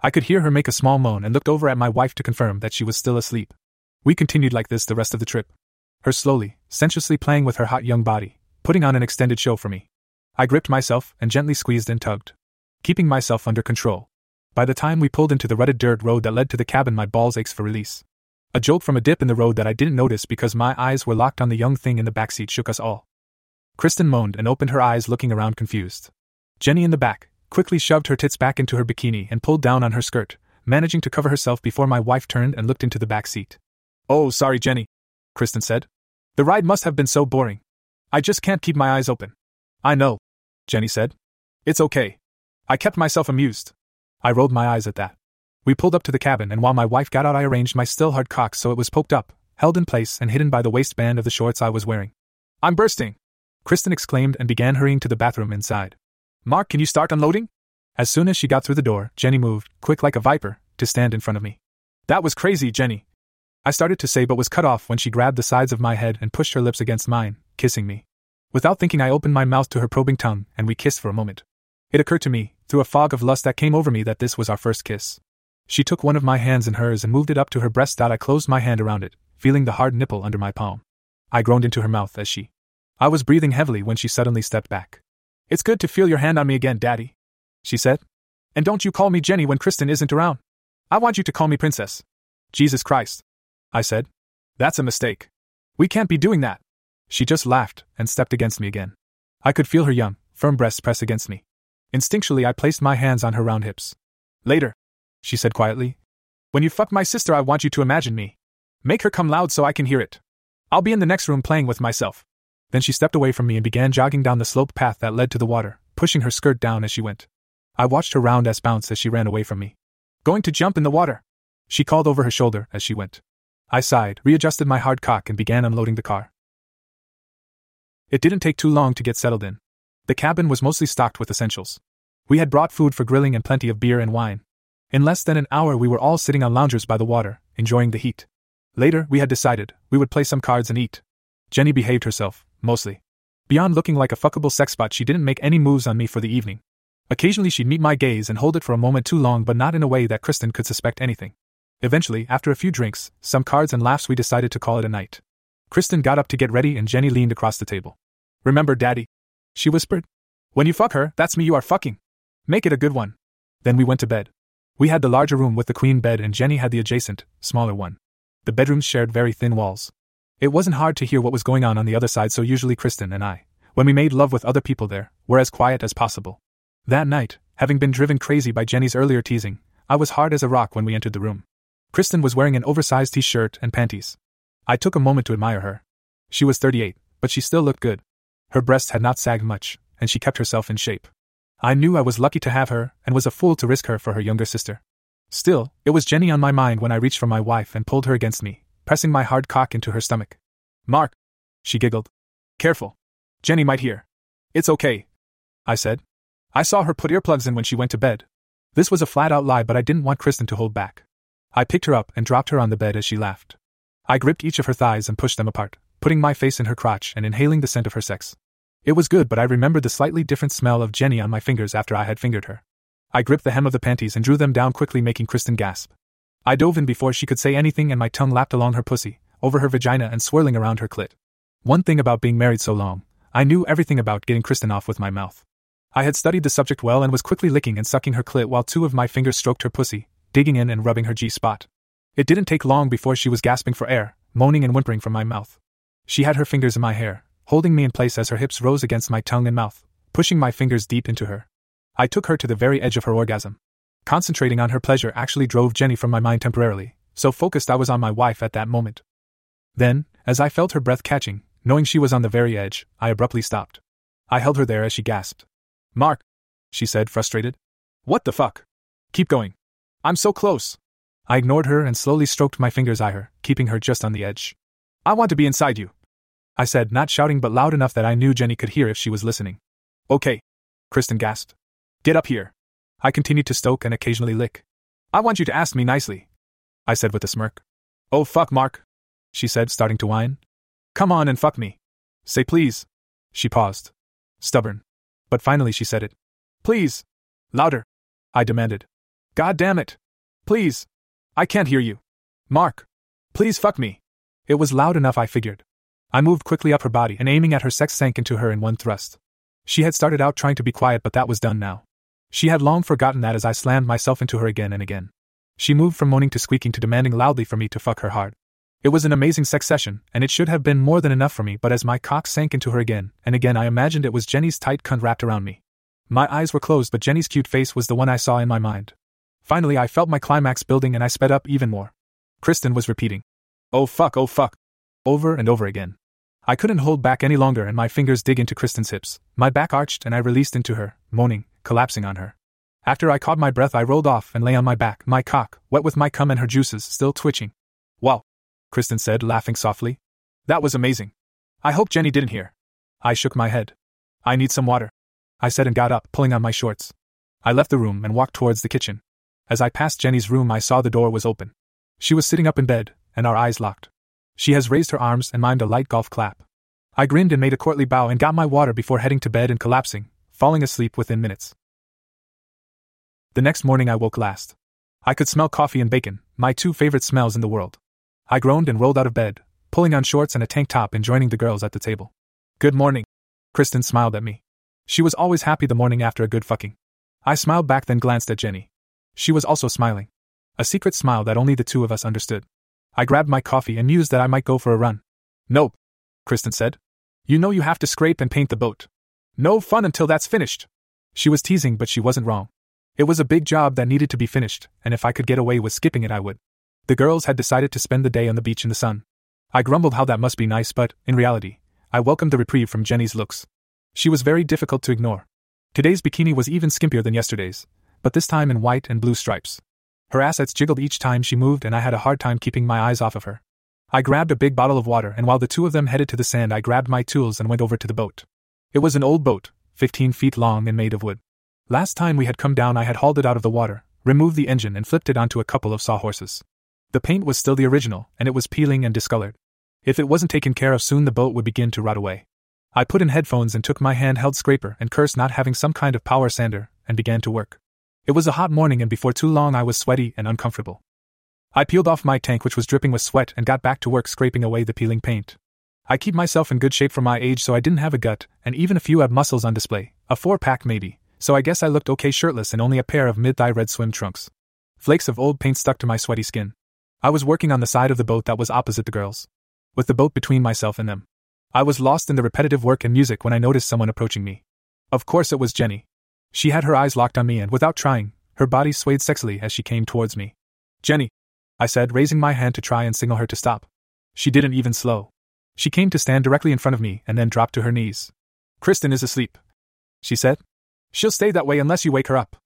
Speaker 2: I could hear her make a small moan and looked over at my wife to confirm that she was still asleep. We continued like this the rest of the trip. Her slowly, sensuously playing with her hot young body, putting on an extended show for me. I gripped myself and gently squeezed and tugged, keeping myself under control. By the time we pulled into the rutted dirt road that led to the cabin, my balls ached for release. A jolt from a dip in the road that I didn't notice because my eyes were locked on the young thing in the backseat shook us all. Kristen moaned and opened her eyes, looking around confused. Jenny in the back quickly shoved her tits back into her bikini and pulled down on her skirt, managing to cover herself before my wife turned and looked into the back seat. Oh, sorry, Jenny, Kristen said. The ride must have been so boring. I just can't keep my eyes open. I know, Jenny said. It's okay. I kept myself amused. I rolled my eyes at that. We pulled up to the cabin, and while my wife got out, I arranged my still hard cock so it was poked up, held in place, and hidden by the waistband of the shorts I was wearing. I'm bursting! Kristen exclaimed and began hurrying to the bathroom inside. Mark, can you start unloading? As soon as she got through the door, Jenny moved, quick like a viper, to stand in front of me. That was crazy, Jenny. I started to say but was cut off when she grabbed the sides of my head and pushed her lips against mine, kissing me. Without thinking, I opened my mouth to her probing tongue, and we kissed for a moment. It occurred to me, through a fog of lust that came over me, that this was our first kiss. She took one of my hands in hers and moved it up to her breast. I closed my hand around it, feeling the hard nipple under my palm. I groaned into her mouth as she. I was breathing heavily when she suddenly stepped back. It's good to feel your hand on me again, Daddy, she said. And don't you call me Jenny when Kristen isn't around. I want you to call me Princess. Jesus Christ. I said. That's a mistake. We can't be doing that. She just laughed and stepped against me again. I could feel her young, firm breasts press against me. Instinctually, I placed my hands on her round hips. Later, she said quietly. When you fuck my sister, I want you to imagine me. Make her come loud so I can hear it. I'll be in the next room playing with myself. Then she stepped away from me and began jogging down the sloped path that led to the water, pushing her skirt down as she went. I watched her round ass bounce as she ran away from me. Going to jump in the water? She called over her shoulder as she went. I sighed, readjusted my hard cock, and began unloading the car. It didn't take too long to get settled in. The cabin was mostly stocked with essentials. We had brought food for grilling and plenty of beer and wine. In less than an hour, we were all sitting on loungers by the water, enjoying the heat. Later, we had decided we would play some cards and eat. Jenny behaved herself, mostly. Beyond looking like a fuckable sex spot, she didn't make any moves on me for the evening. Occasionally, she'd meet my gaze and hold it for a moment too long, but not in a way that Kristen could suspect anything. Eventually, after a few drinks, some cards, and laughs, we decided to call it a night. Kristen got up to get ready, and Jenny leaned across the table. Remember, Daddy? She whispered. When you fuck her, that's me you are fucking. Make it a good one. Then we went to bed. We had the larger room with the queen bed, and Jenny had the adjacent, smaller one. The bedrooms shared very thin walls. It wasn't hard to hear what was going on on the other side, so usually Kristen and I, when we made love with other people there, were as quiet as possible. That night, having been driven crazy by Jenny's earlier teasing, I was hard as a rock when we entered the room. Kristen was wearing an oversized t shirt and panties. I took a moment to admire her. She was 38, but she still looked good. Her breasts had not sagged much, and she kept herself in shape. I knew I was lucky to have her, and was a fool to risk her for her younger sister. Still, it was Jenny on my mind when I reached for my wife and pulled her against me, pressing my hard cock into her stomach. Mark! She giggled. Careful. Jenny might hear. It's okay. I said. I saw her put earplugs in when she went to bed. This was a flat out lie, but I didn't want Kristen to hold back. I picked her up and dropped her on the bed as she laughed. I gripped each of her thighs and pushed them apart, putting my face in her crotch and inhaling the scent of her sex. It was good, but I remembered the slightly different smell of Jenny on my fingers after I had fingered her. I gripped the hem of the panties and drew them down quickly, making Kristen gasp. I dove in before she could say anything, and my tongue lapped along her pussy, over her vagina, and swirling around her clit. One thing about being married so long, I knew everything about getting Kristen off with my mouth. I had studied the subject well and was quickly licking and sucking her clit while two of my fingers stroked her pussy, digging in and rubbing her G spot. It didn't take long before she was gasping for air, moaning and whimpering from my mouth. She had her fingers in my hair, holding me in place as her hips rose against my tongue and mouth, pushing my fingers deep into her. I took her to the very edge of her orgasm. Concentrating on her pleasure actually drove Jenny from my mind temporarily, so focused I was on my wife at that moment. Then, as I felt her breath catching, Knowing she was on the very edge, I abruptly stopped. I held her there as she gasped. Mark, she said, frustrated. What the fuck? Keep going. I'm so close. I ignored her and slowly stroked my fingers at her, keeping her just on the edge. I want to be inside you. I said, not shouting but loud enough that I knew Jenny could hear if she was listening. Okay. Kristen gasped. Get up here. I continued to stoke and occasionally lick. I want you to ask me nicely. I said with a smirk. Oh fuck, Mark. She said, starting to whine. Come on and fuck me. Say please. She paused. Stubborn. But finally she said it. Please. Louder. I demanded. God damn it. Please. I can't hear you. Mark. Please fuck me. It was loud enough, I figured. I moved quickly up her body and aiming at her sex sank into her in one thrust. She had started out trying to be quiet, but that was done now. She had long forgotten that as I slammed myself into her again and again. She moved from moaning to squeaking to demanding loudly for me to fuck her hard. It was an amazing sex session, and it should have been more than enough for me, but as my cock sank into her again and again, I imagined it was Jenny's tight cunt wrapped around me. My eyes were closed, but Jenny's cute face was the one I saw in my mind. Finally, I felt my climax building and I sped up even more. Kristen was repeating, Oh fuck, oh fuck, over and over again. I couldn't hold back any longer, and my fingers dig into Kristen's hips. My back arched, and I released into her, moaning, collapsing on her. After I caught my breath, I rolled off and lay on my back, my cock, wet with my cum and her juices, still twitching. Wow, Kristen said, laughing softly. That was amazing. I hope Jenny didn't hear. I shook my head. I need some water. I said and got up, pulling on my shorts. I left the room and walked towards the kitchen. As I passed Jenny's room, I saw the door was open. She was sitting up in bed, and our eyes locked. She has raised her arms and mimed a light golf clap. I grinned and made a courtly bow and got my water before heading to bed and collapsing, falling asleep within minutes. The next morning I woke last. I could smell coffee and bacon, my two favorite smells in the world. I groaned and rolled out of bed, pulling on shorts and a tank top and joining the girls at the table. Good morning. Kristen smiled at me. She was always happy the morning after a good fucking. I smiled back then glanced at Jenny. She was also smiling. A secret smile that only the two of us understood. I grabbed my coffee and mused that I might go for a run. Nope, Kristen said. You know you have to scrape and paint the boat. No fun until that's finished. She was teasing, but she wasn't wrong. It was a big job that needed to be finished, and if I could get away with skipping it, I would. The girls had decided to spend the day on the beach in the sun. I grumbled how that must be nice, but, in reality, I welcomed the reprieve from Jenny's looks. She was very difficult to ignore. Today's bikini was even skimpier than yesterday's, but this time in white and blue stripes. Her assets jiggled each time she moved, and I had a hard time keeping my eyes off of her. I grabbed a big bottle of water, and while the two of them headed to the sand, I grabbed my tools and went over to the boat. It was an old boat, 15 feet long and made of wood. Last time we had come down, I had hauled it out of the water, removed the engine, and flipped it onto a couple of sawhorses. The paint was still the original, and it was peeling and discolored. If it wasn't taken care of soon, the boat would begin to rot away. I put in headphones and took my handheld scraper and cursed not having some kind of power sander, and began to work. It was a hot morning, and before too long, I was sweaty and uncomfortable. I peeled off my tank, which was dripping with sweat, and got back to work scraping away the peeling paint. I keep myself in good shape for my age, so I didn't have a gut, and even a few ab muscles on display, a four pack maybe, so I guess I looked okay shirtless and only a pair of mid thigh red swim trunks. Flakes of old paint stuck to my sweaty skin. I was working on the side of the boat that was opposite the girls, with the boat between myself and them. I was lost in the repetitive work and music when I noticed someone approaching me. Of course, it was Jenny. She had her eyes locked on me, and without trying, her body swayed sexily as she came towards me. Jenny, I said, raising my hand to try and signal her to stop. She didn't even slow. She came to stand directly in front of me and then dropped to her knees. Kristen is asleep, she said. She'll stay that way unless you wake her up.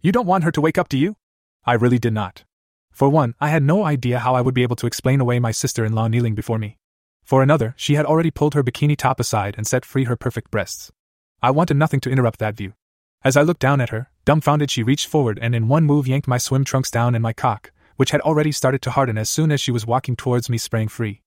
Speaker 2: You don't want her to wake up, do you? I really did not. For one, I had no idea how I would be able to explain away my sister in law kneeling before me. For another, she had already pulled her bikini top aside and set free her perfect breasts. I wanted nothing to interrupt that view. As I looked down at her, dumbfounded, she reached forward and in one move yanked my swim trunks down and my cock, which had already started to harden as soon as she was walking towards me, sprang free.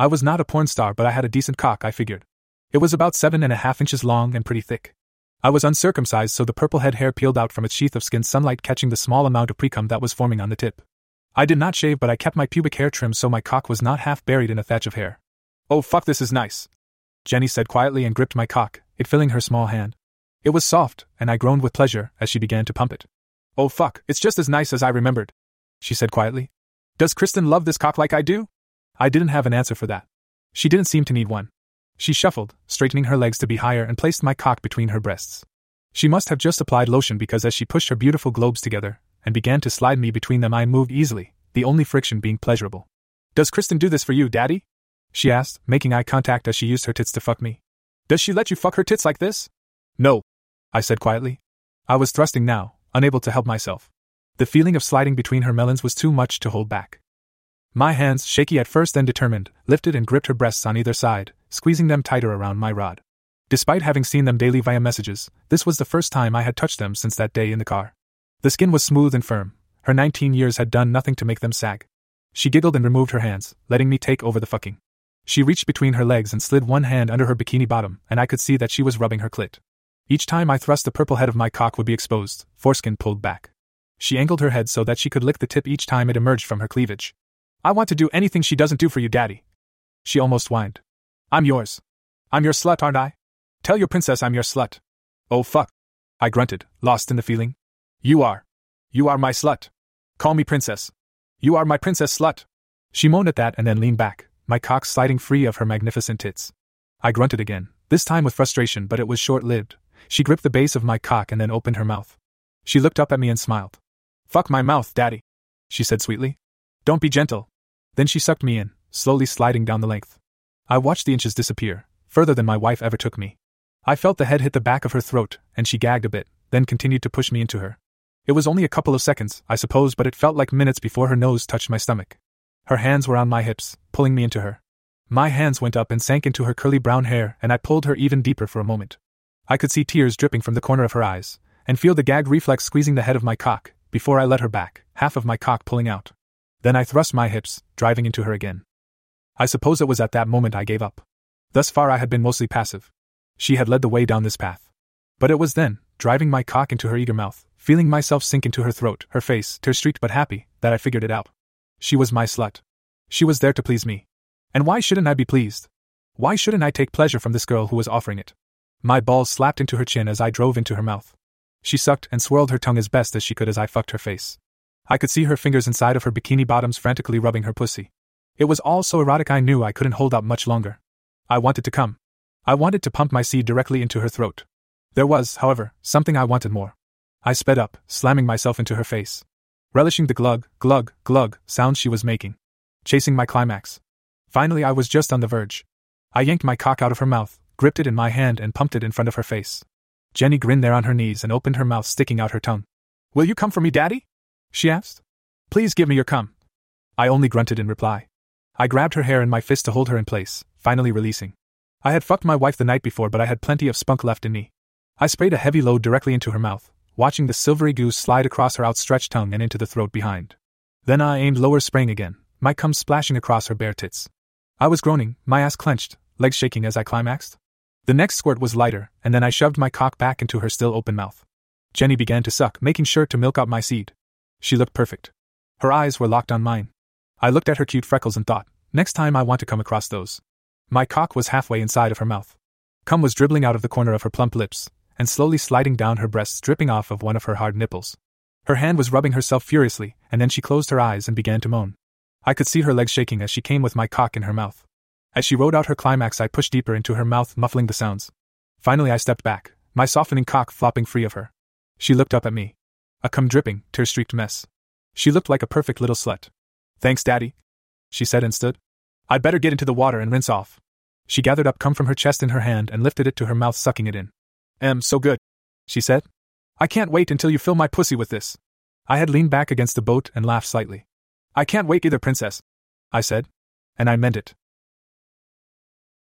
Speaker 2: I was not a porn star, but I had a decent cock, I figured. It was about seven and a half inches long and pretty thick. I was uncircumcised, so the purple head hair peeled out from its sheath of skin, sunlight catching the small amount of precum that was forming on the tip. I did not shave, but I kept my pubic hair trimmed so my cock was not half buried in a thatch of hair. Oh, fuck, this is nice. Jenny said quietly and gripped my cock, it filling her small hand. It was soft, and I groaned with pleasure as she began to pump it. Oh fuck, it's just as nice as I remembered, she said quietly. Does Kristen love this cock like I do? I didn't have an answer for that. She didn't seem to need one. She shuffled, straightening her legs to be higher, and placed my cock between her breasts. She must have just applied lotion because as she pushed her beautiful globes together and began to slide me between them, I moved easily, the only friction being pleasurable. Does Kristen do this for you, Daddy? She asked, making eye contact as she used her tits to fuck me. Does she let you fuck her tits like this? No. I said quietly. I was thrusting now, unable to help myself. The feeling of sliding between her melons was too much to hold back. My hands, shaky at first then determined, lifted and gripped her breasts on either side, squeezing them tighter around my rod. Despite having seen them daily via messages, this was the first time I had touched them since that day in the car. The skin was smooth and firm. Her 19 years had done nothing to make them sag. She giggled and removed her hands, letting me take over the fucking. She reached between her legs and slid one hand under her bikini bottom, and I could see that she was rubbing her clit. Each time I thrust the purple head of my cock would be exposed, foreskin pulled back. She angled her head so that she could lick the tip each time it emerged from her cleavage. I want to do anything she doesn't do for you, Daddy. She almost whined. I'm yours. I'm your slut, aren't I? Tell your princess I'm your slut. Oh fuck. I grunted, lost in the feeling. You are. You are my slut. Call me princess. You are my princess slut. She moaned at that and then leaned back, my cock sliding free of her magnificent tits. I grunted again, this time with frustration, but it was short lived. She gripped the base of my cock and then opened her mouth. She looked up at me and smiled. Fuck my mouth, daddy, she said sweetly. Don't be gentle. Then she sucked me in, slowly sliding down the length. I watched the inches disappear, further than my wife ever took me. I felt the head hit the back of her throat, and she gagged a bit, then continued to push me into her. It was only a couple of seconds, I suppose, but it felt like minutes before her nose touched my stomach. Her hands were on my hips, pulling me into her. My hands went up and sank into her curly brown hair, and I pulled her even deeper for a moment. I could see tears dripping from the corner of her eyes, and feel the gag reflex squeezing the head of my cock, before I let her back, half of my cock pulling out. Then I thrust my hips, driving into her again. I suppose it was at that moment I gave up. Thus far I had been mostly passive. She had led the way down this path. But it was then, driving my cock into her eager mouth, feeling myself sink into her throat, her face, tear streaked but happy, that I figured it out. She was my slut. She was there to please me. And why shouldn't I be pleased? Why shouldn't I take pleasure from this girl who was offering it? My balls slapped into her chin as I drove into her mouth. She sucked and swirled her tongue as best as she could as I fucked her face. I could see her fingers inside of her bikini bottoms frantically rubbing her pussy. It was all so erotic I knew I couldn't hold out much longer. I wanted to come. I wanted to pump my seed directly into her throat. There was, however, something I wanted more. I sped up, slamming myself into her face. Relishing the glug, glug, glug sounds she was making. Chasing my climax. Finally, I was just on the verge. I yanked my cock out of her mouth, gripped it in my hand, and pumped it in front of her face. Jenny grinned there on her knees and opened her mouth, sticking out her tongue. Will you come for me, Daddy? She asked. Please give me your cum. I only grunted in reply. I grabbed her hair in my fist to hold her in place, finally releasing. I had fucked my wife the night before, but I had plenty of spunk left in me. I sprayed a heavy load directly into her mouth, watching the silvery goose slide across her outstretched tongue and into the throat behind. Then I aimed lower, spraying again, my cum splashing across her bare tits. I was groaning, my ass clenched, legs shaking as I climaxed. The next squirt was lighter, and then I shoved my cock back into her still open mouth. Jenny began to suck, making sure to milk out my seed. She looked perfect. Her eyes were locked on mine. I looked at her cute freckles and thought, next time I want to come across those. My cock was halfway inside of her mouth. Cum was dribbling out of the corner of her plump lips, and slowly sliding down her breasts, dripping off of one of her hard nipples. Her hand was rubbing herself furiously, and then she closed her eyes and began to moan. I could see her legs shaking as she came with my cock in her mouth. As she rode out her climax, I pushed deeper into her mouth, muffling the sounds. Finally, I stepped back, my softening cock flopping free of her. She looked up at me. A cum dripping, tear streaked mess. She looked like a perfect little slut. Thanks, Daddy, she said and stood. I'd better get into the water and rinse off. She gathered up cum from her chest in her hand and lifted it to her mouth, sucking it in. Em, so good, she said. I can't wait until you fill my pussy with this. I had leaned back against the boat and laughed slightly. I can't wait either, Princess, I said. And I meant it.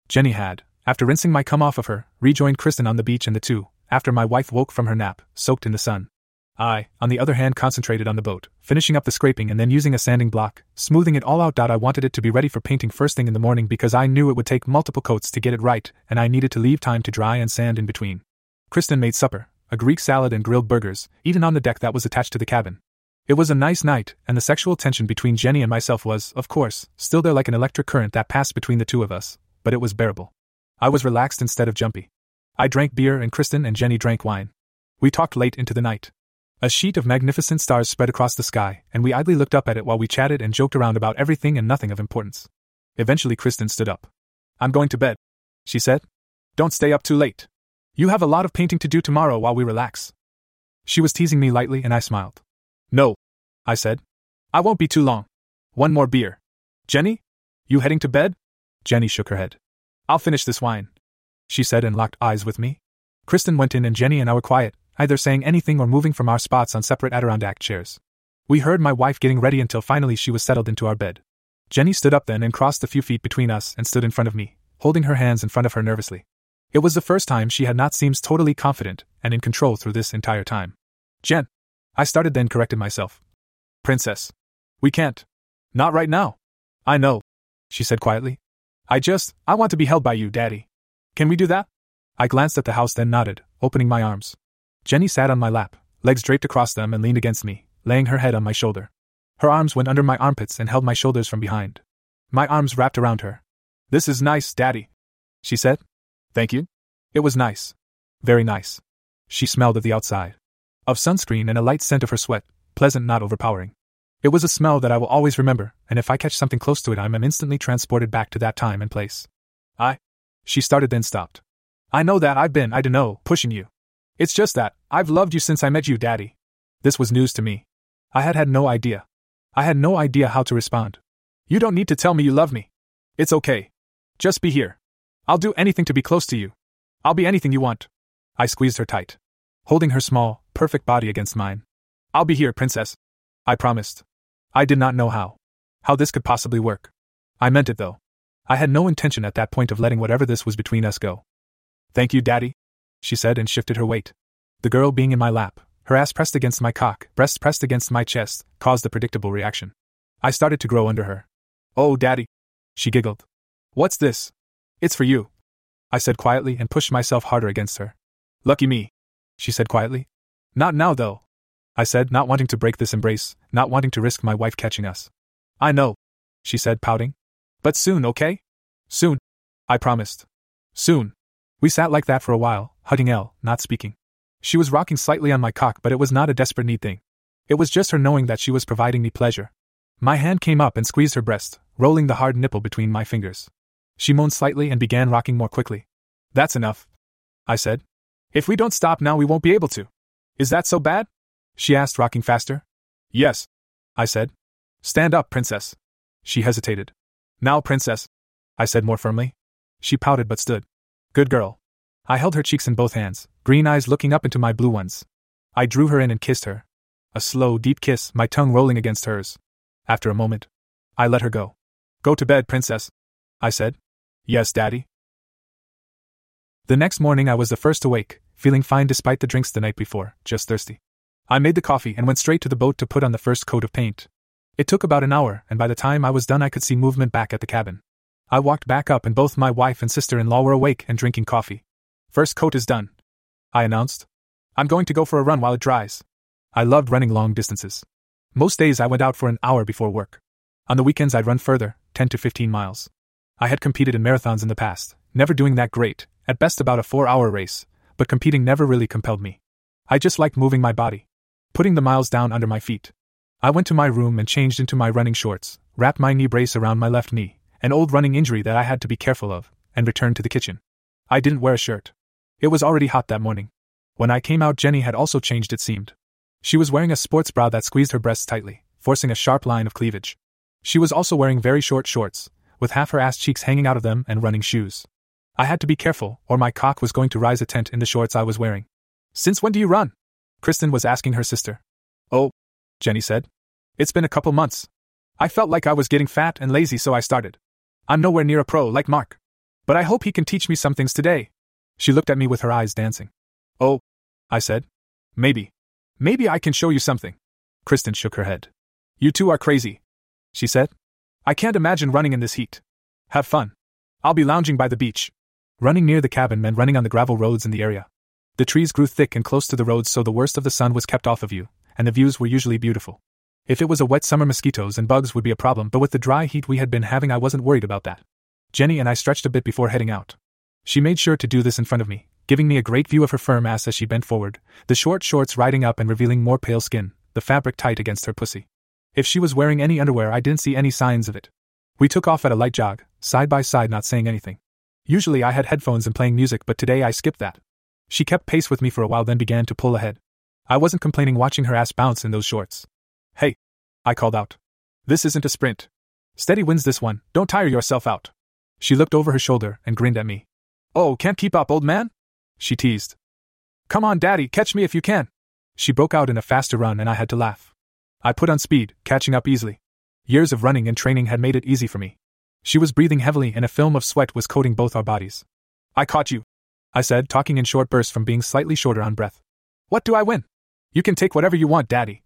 Speaker 2: Jenny had, after rinsing my cum off of her, rejoined Kristen on the beach, and the two, after my wife woke from her nap, soaked in the sun. I, on the other hand, concentrated on the boat, finishing up the scraping and then using a sanding block, smoothing it all out. I wanted it to be ready for painting first thing in the morning because I knew it would take multiple coats to get it right, and I needed to leave time to dry and sand in between. Kristen made supper, a Greek salad and grilled burgers, eaten on the deck that was attached to the cabin. It was a nice night, and the sexual tension between Jenny and myself was, of course, still there like an electric current that passed between the two of us, but it was bearable. I was relaxed instead of jumpy. I drank beer and Kristen and Jenny drank wine. We talked late into the night. A sheet of magnificent stars spread across the sky, and we idly looked up at it while we chatted and joked around about everything and nothing of importance. Eventually, Kristen stood up. I'm going to bed, she said. Don't stay up too late. You have a lot of painting to do tomorrow while we relax. She was teasing me lightly, and I smiled. No, I said. I won't be too long. One more beer. Jenny? You heading to bed? Jenny shook her head. I'll finish this wine, she said and locked eyes with me. Kristen went in and Jenny and I were quiet, either saying anything or moving from our spots on separate Adirondack chairs. We heard my wife getting ready until finally she was settled into our bed. Jenny stood up then and crossed a few feet between us and stood in front of me, holding her hands in front of her nervously. It was the first time she had not seemed totally confident and in control through this entire time. Jen. I started then corrected myself. Princess. We can't. Not right now. I know, she said quietly. I just, I want to be held by you, Daddy. Can we do that? I glanced at the house then nodded, opening my arms. Jenny sat on my lap, legs draped across them and leaned against me, laying her head on my shoulder. Her arms went under my armpits and held my shoulders from behind. My arms wrapped around her. This is nice, Daddy, she said. Thank you. It was nice. Very nice. She smelled of the outside. Of sunscreen and a light scent of her sweat, pleasant not overpowering. It was a smell that I will always remember, and if I catch something close to it, I am instantly transported back to that time and place. I. She started then stopped. I know that I've been, I dunno, pushing you. It's just that, I've loved you since I met you, Daddy. This was news to me. I had had no idea. I had no idea how to respond. You don't need to tell me you love me. It's okay. Just be here. I'll do anything to be close to you. I'll be anything you want. I squeezed her tight, holding her small, perfect body against mine. I'll be here, Princess. I promised. I did not know how. How this could possibly work. I meant it, though. I had no intention at that point of letting whatever this was between us go. Thank you, Daddy, she said and shifted her weight. The girl being in my lap, her ass pressed against my cock, breast pressed against my chest, caused the predictable reaction. I started to grow under her. Oh, Daddy. She giggled. What's this? It's for you. I said quietly and pushed myself harder against her. Lucky me. She said quietly. Not now, though. I said, not wanting to break this embrace, not wanting to risk my wife catching us. I know. She said, pouting. But soon, okay? Soon. I promised. Soon. We sat like that for a while, hugging L, not speaking. She was rocking slightly on my cock, but it was not a desperate need thing. It was just her knowing that she was providing me pleasure. My hand came up and squeezed her breast, rolling the hard nipple between my fingers. She moaned slightly and began rocking more quickly. That's enough. I said. If we don't stop now, we won't be able to. Is that so bad? She asked, rocking faster. Yes. I said. Stand up, princess. She hesitated. Now, princess. I said more firmly. She pouted but stood. Good girl. I held her cheeks in both hands, green eyes looking up into my blue ones. I drew her in and kissed her. A slow, deep kiss, my tongue rolling against hers. After a moment, I let her go. Go to bed, princess. I said. Yes, daddy. The next morning I was the first awake, feeling fine despite the drinks the night before, just thirsty. I made the coffee and went straight to the boat to put on the first coat of paint. It took about an hour, and by the time I was done, I could see movement back at the cabin. I walked back up, and both my wife and sister in law were awake and drinking coffee. First coat is done, I announced. I'm going to go for a run while it dries. I loved running long distances. Most days I went out for an hour before work. On the weekends I'd run further, 10 to 15 miles. I had competed in marathons in the past, never doing that great, at best about a four hour race, but competing never really compelled me. I just liked moving my body, putting the miles down under my feet. I went to my room and changed into my running shorts, wrapped my knee brace around my left knee, an old running injury that I had to be careful of, and returned to the kitchen. I didn't wear a shirt. It was already hot that morning. When I came out, Jenny had also changed, it seemed. She was wearing a sports bra that squeezed her breasts tightly, forcing a sharp line of cleavage. She was also wearing very short shorts, with half her ass cheeks hanging out of them, and running shoes. I had to be careful, or my cock was going to rise a tent in the shorts I was wearing. Since when do you run? Kristen was asking her sister. Oh, Jenny said. It's been a couple months. I felt like I was getting fat and lazy, so I started. I'm nowhere near a pro like Mark. But I hope he can teach me some things today. She looked at me with her eyes dancing. Oh, I said. Maybe. Maybe I can show you something. Kristen shook her head. You two are crazy, she said. I can't imagine running in this heat. Have fun. I'll be lounging by the beach. Running near the cabin meant running on the gravel roads in the area. The trees grew thick and close to the roads, so the worst of the sun was kept off of you, and the views were usually beautiful. If it was a wet summer, mosquitoes and bugs would be a problem, but with the dry heat we had been having, I wasn't worried about that. Jenny and I stretched a bit before heading out. She made sure to do this in front of me, giving me a great view of her firm ass as she bent forward, the short shorts riding up and revealing more pale skin, the fabric tight against her pussy. If she was wearing any underwear, I didn't see any signs of it. We took off at a light jog, side by side, not saying anything. Usually I had headphones and playing music, but today I skipped that. She kept pace with me for a while, then began to pull ahead. I wasn't complaining watching her ass bounce in those shorts. Hey, I called out. This isn't a sprint. Steady wins this one, don't tire yourself out. She looked over her shoulder and grinned at me. Oh, can't keep up, old man? She teased. Come on, Daddy, catch me if you can. She broke out in a faster run and I had to laugh. I put on speed, catching up easily. Years of running and training had made it easy for me. She was breathing heavily and a film of sweat was coating both our bodies. I caught you. I said, talking in short bursts from being slightly shorter on breath. What do I win? You can take whatever you want, Daddy.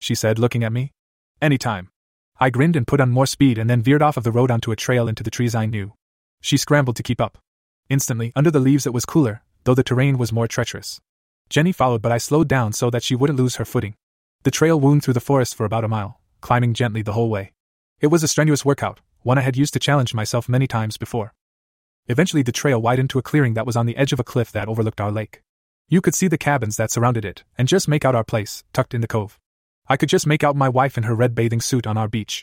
Speaker 2: She said, looking at me. Anytime. I grinned and put on more speed and then veered off of the road onto a trail into the trees I knew. She scrambled to keep up. Instantly, under the leaves it was cooler, though the terrain was more treacherous. Jenny followed, but I slowed down so that she wouldn't lose her footing. The trail wound through the forest for about a mile, climbing gently the whole way. It was a strenuous workout, one I had used to challenge myself many times before. Eventually, the trail widened to a clearing that was on the edge of a cliff that overlooked our lake. You could see the cabins that surrounded it, and just make out our place, tucked in the cove. I could just make out my wife in her red bathing suit on our beach.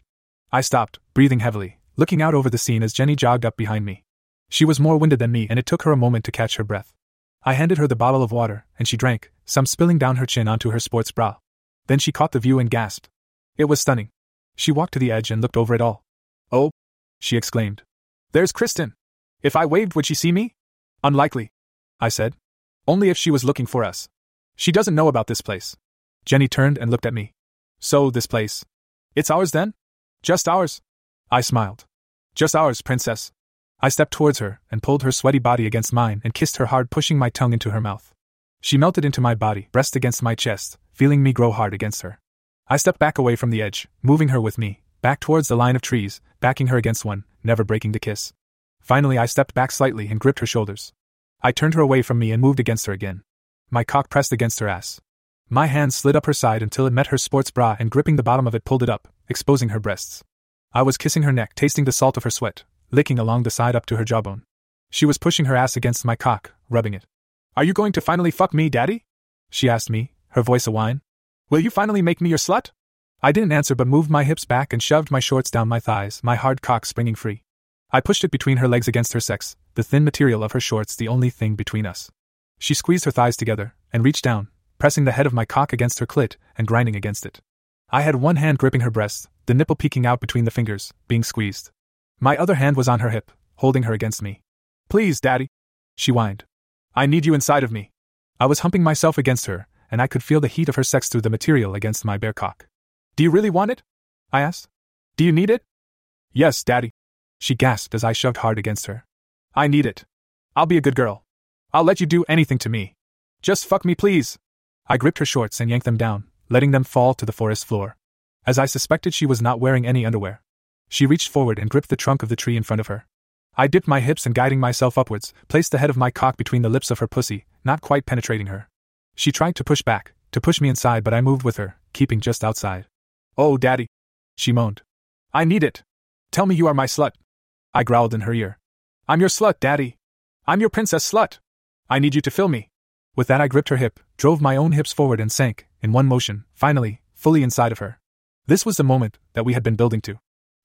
Speaker 2: I stopped, breathing heavily, looking out over the scene as Jenny jogged up behind me. She was more winded than me, and it took her a moment to catch her breath. I handed her the bottle of water, and she drank, some spilling down her chin onto her sports bra. Then she caught the view and gasped. It was stunning. She walked to the edge and looked over it all. Oh! she exclaimed. There's Kristen! If I waved, would she see me? Unlikely, I said. Only if she was looking for us. She doesn't know about this place. Jenny turned and looked at me. So, this place. It's ours then? Just ours? I smiled. Just ours, princess. I stepped towards her and pulled her sweaty body against mine and kissed her hard, pushing my tongue into her mouth. She melted into my body, breast against my chest, feeling me grow hard against her. I stepped back away from the edge, moving her with me, back towards the line of trees, backing her against one, never breaking the kiss. Finally, I stepped back slightly and gripped her shoulders. I turned her away from me and moved against her again. My cock pressed against her ass. My hand slid up her side until it met her sports bra and gripping the bottom of it pulled it up, exposing her breasts. I was kissing her neck, tasting the salt of her sweat, licking along the side up to her jawbone. She was pushing her ass against my cock, rubbing it. Are you going to finally fuck me, Daddy? She asked me, her voice a whine. Will you finally make me your slut? I didn't answer but moved my hips back and shoved my shorts down my thighs, my hard cock springing free. I pushed it between her legs against her sex, the thin material of her shorts the only thing between us. She squeezed her thighs together and reached down, pressing the head of my cock against her clit and grinding against it. I had one hand gripping her breast, the nipple peeking out between the fingers, being squeezed. My other hand was on her hip, holding her against me. Please, Daddy, she whined. I need you inside of me. I was humping myself against her, and I could feel the heat of her sex through the material against my bare cock. Do you really want it? I asked. Do you need it? Yes, Daddy. She gasped as I shoved hard against her. I need it. I'll be a good girl. I'll let you do anything to me. Just fuck me, please. I gripped her shorts and yanked them down, letting them fall to the forest floor. As I suspected, she was not wearing any underwear. She reached forward and gripped the trunk of the tree in front of her. I dipped my hips and, guiding myself upwards, placed the head of my cock between the lips of her pussy, not quite penetrating her. She tried to push back, to push me inside, but I moved with her, keeping just outside. Oh, Daddy! She moaned. I need it! Tell me you are my slut! I growled in her ear. I'm your slut, Daddy! I'm your princess slut! I need you to fill me! With that, I gripped her hip, drove my own hips forward, and sank, in one motion, finally, fully inside of her. This was the moment that we had been building to.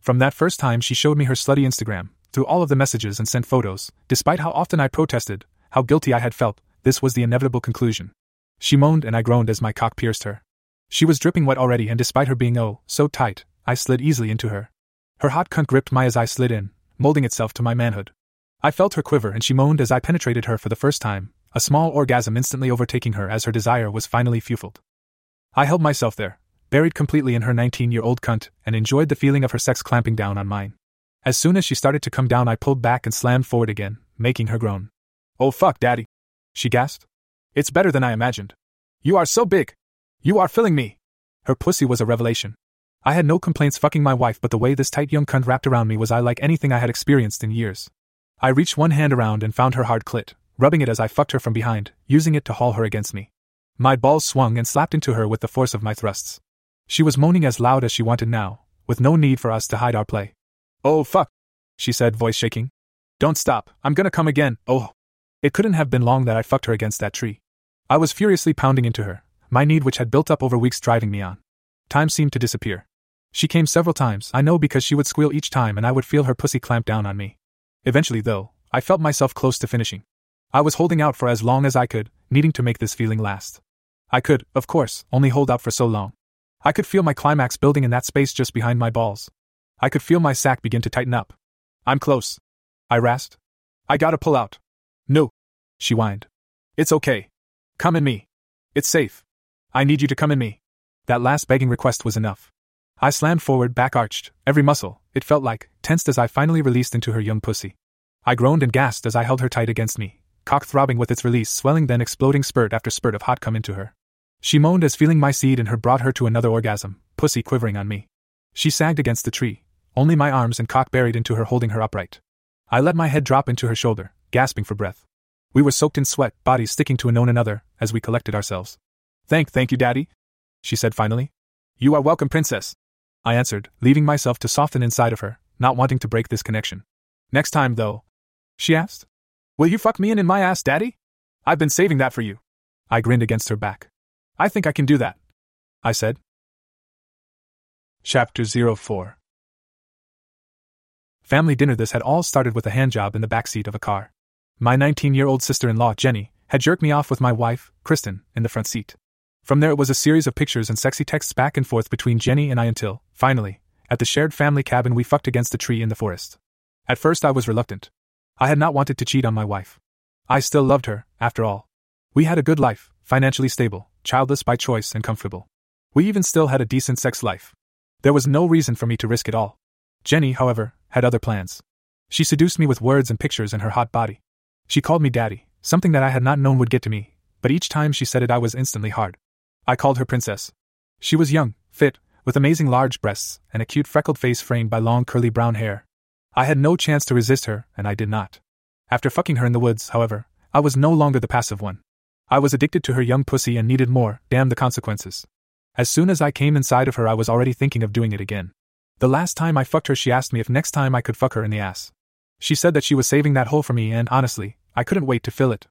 Speaker 2: From that first time, she showed me her slutty Instagram, through all of the messages and sent photos. Despite how often I protested, how guilty I had felt, this was the inevitable conclusion. She moaned and I groaned as my cock pierced her. She was dripping wet already, and despite her being oh, so tight, I slid easily into her. Her hot cunt gripped my as I slid in, molding itself to my manhood. I felt her quiver and she moaned as I penetrated her for the first time, a small orgasm instantly overtaking her as her desire was finally fueled. I held myself there, buried completely in her 19 year old cunt, and enjoyed the feeling of her sex clamping down on mine. As soon as she started to come down, I pulled back and slammed forward again, making her groan. Oh fuck, Daddy! She gasped. It's better than I imagined. You are so big! You are filling me! Her pussy was a revelation. I had no complaints fucking my wife, but the way this tight young cunt wrapped around me was I like anything I had experienced in years. I reached one hand around and found her hard clit, rubbing it as I fucked her from behind, using it to haul her against me. My balls swung and slapped into her with the force of my thrusts. She was moaning as loud as she wanted now, with no need for us to hide our play. Oh, fuck, she said, voice shaking. Don't stop, I'm gonna come again, oh. It couldn't have been long that I fucked her against that tree. I was furiously pounding into her, my need which had built up over weeks driving me on. Time seemed to disappear. She came several times, I know because she would squeal each time and I would feel her pussy clamp down on me. Eventually, though, I felt myself close to finishing. I was holding out for as long as I could, needing to make this feeling last. I could, of course, only hold out for so long. I could feel my climax building in that space just behind my balls. I could feel my sack begin to tighten up. I'm close. I rasped. I gotta pull out. No. She whined. It's okay. Come in me. It's safe. I need you to come in me. That last begging request was enough. I slammed forward, back arched, every muscle, it felt like, tensed as I finally released into her young pussy. I groaned and gasped as I held her tight against me, cock throbbing with its release, swelling, then exploding spurt after spurt of hot come into her. She moaned as feeling my seed in her brought her to another orgasm, pussy quivering on me. She sagged against the tree, only my arms and cock buried into her, holding her upright. I let my head drop into her shoulder, gasping for breath. We were soaked in sweat, bodies sticking to known another, as we collected ourselves. Thank, thank you, Daddy, she said finally. You are welcome, Princess. I answered, leaving myself to soften inside of her, not wanting to break this connection. Next time, though, she asked, Will you fuck me in in my ass, Daddy? I've been saving that for you. I grinned against her back. I think I can do that. I said. Chapter 04 Family dinner This had all started with a handjob in the backseat of a car. My 19 year old sister in law, Jenny, had jerked me off with my wife, Kristen, in the front seat. From there, it was a series of pictures and sexy texts back and forth between Jenny and I until, finally, at the shared family cabin, we fucked against a tree in the forest. At first, I was reluctant. I had not wanted to cheat on my wife. I still loved her, after all. We had a good life, financially stable, childless by choice, and comfortable. We even still had a decent sex life. There was no reason for me to risk it all. Jenny, however, had other plans. She seduced me with words and pictures in her hot body. She called me daddy, something that I had not known would get to me, but each time she said it, I was instantly hard. I called her princess. She was young, fit, with amazing large breasts, and a cute freckled face framed by long curly brown hair. I had no chance to resist her, and I did not. After fucking her in the woods, however, I was no longer the passive one. I was addicted to her young pussy and needed more, damn the consequences. As soon as I came inside of her, I was already thinking of doing it again. The last time I fucked her, she asked me if next time I could fuck her in the ass. She said that she was saving that hole for me, and honestly, I couldn't wait to fill it.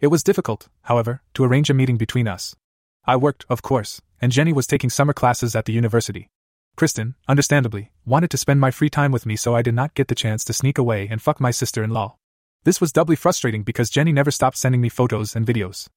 Speaker 2: It was difficult, however, to arrange a meeting between us. I worked, of course, and Jenny was taking summer classes at the university. Kristen, understandably, wanted to spend my free time with me, so I did not get the chance to sneak away and fuck my sister in law. This was doubly frustrating because Jenny never stopped sending me photos and videos.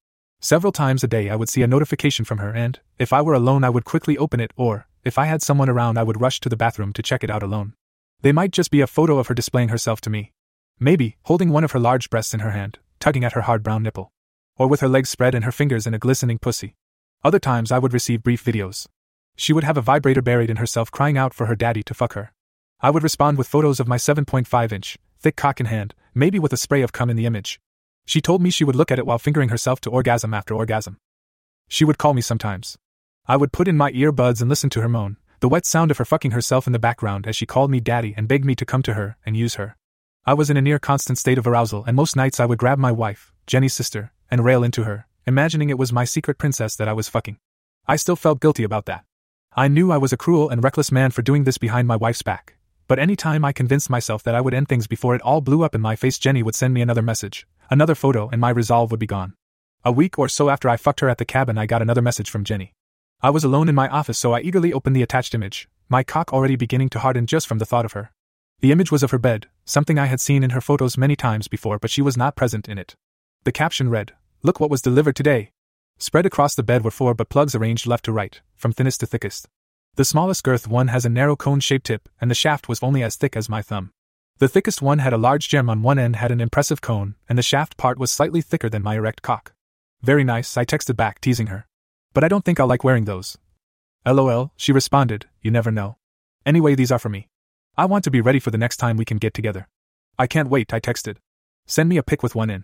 Speaker 2: Several times a day, I would see a notification from her, and, if I were alone, I would quickly open it, or, if I had someone around, I would rush to the bathroom to check it out alone. They might just be a photo of her displaying herself to me. Maybe, holding one of her large breasts in her hand, tugging at her hard brown nipple. Or with her legs spread and her fingers in a glistening pussy. Other times, I would receive brief videos. She would have a vibrator buried in herself, crying out for her daddy to fuck her. I would respond with photos of my 7.5 inch, thick cock in hand, maybe with a spray of cum in the image. She told me she would look at it while fingering herself to orgasm after orgasm. She would call me sometimes. I would put in my earbuds and listen to her moan, the wet sound of her fucking herself in the background as she called me daddy and begged me to come to her and use her. I was in a near constant state of arousal, and most nights I would grab my wife, Jenny's sister, and rail into her, imagining it was my secret princess that I was fucking. I still felt guilty about that. I knew I was a cruel and reckless man for doing this behind my wife's back, but any time I convinced myself that I would end things before it all blew up in my face, Jenny would send me another message, another photo, and my resolve would be gone. A week or so after I fucked her at the cabin, I got another message from Jenny. I was alone in my office, so I eagerly opened the attached image, my cock already beginning to harden just from the thought of her. The image was of her bed, something I had seen in her photos many times before, butt she was not present in it. The caption read, Look what was delivered today. Spread across the bed were four but plugs arranged left to right, from thinnest to thickest. The smallest girth one has a narrow cone shaped tip, and the shaft was only as thick as my thumb. The thickest one had a large gem on one end, had an impressive cone, and the shaft part was slightly thicker than my erect cock. Very nice, I texted back, teasing her. But I don't think I'll like wearing those. LOL, she responded, you never know. Anyway, these are for me. I want to be ready for the next time we can get together. I can't wait, I texted. Send me a pic with one in.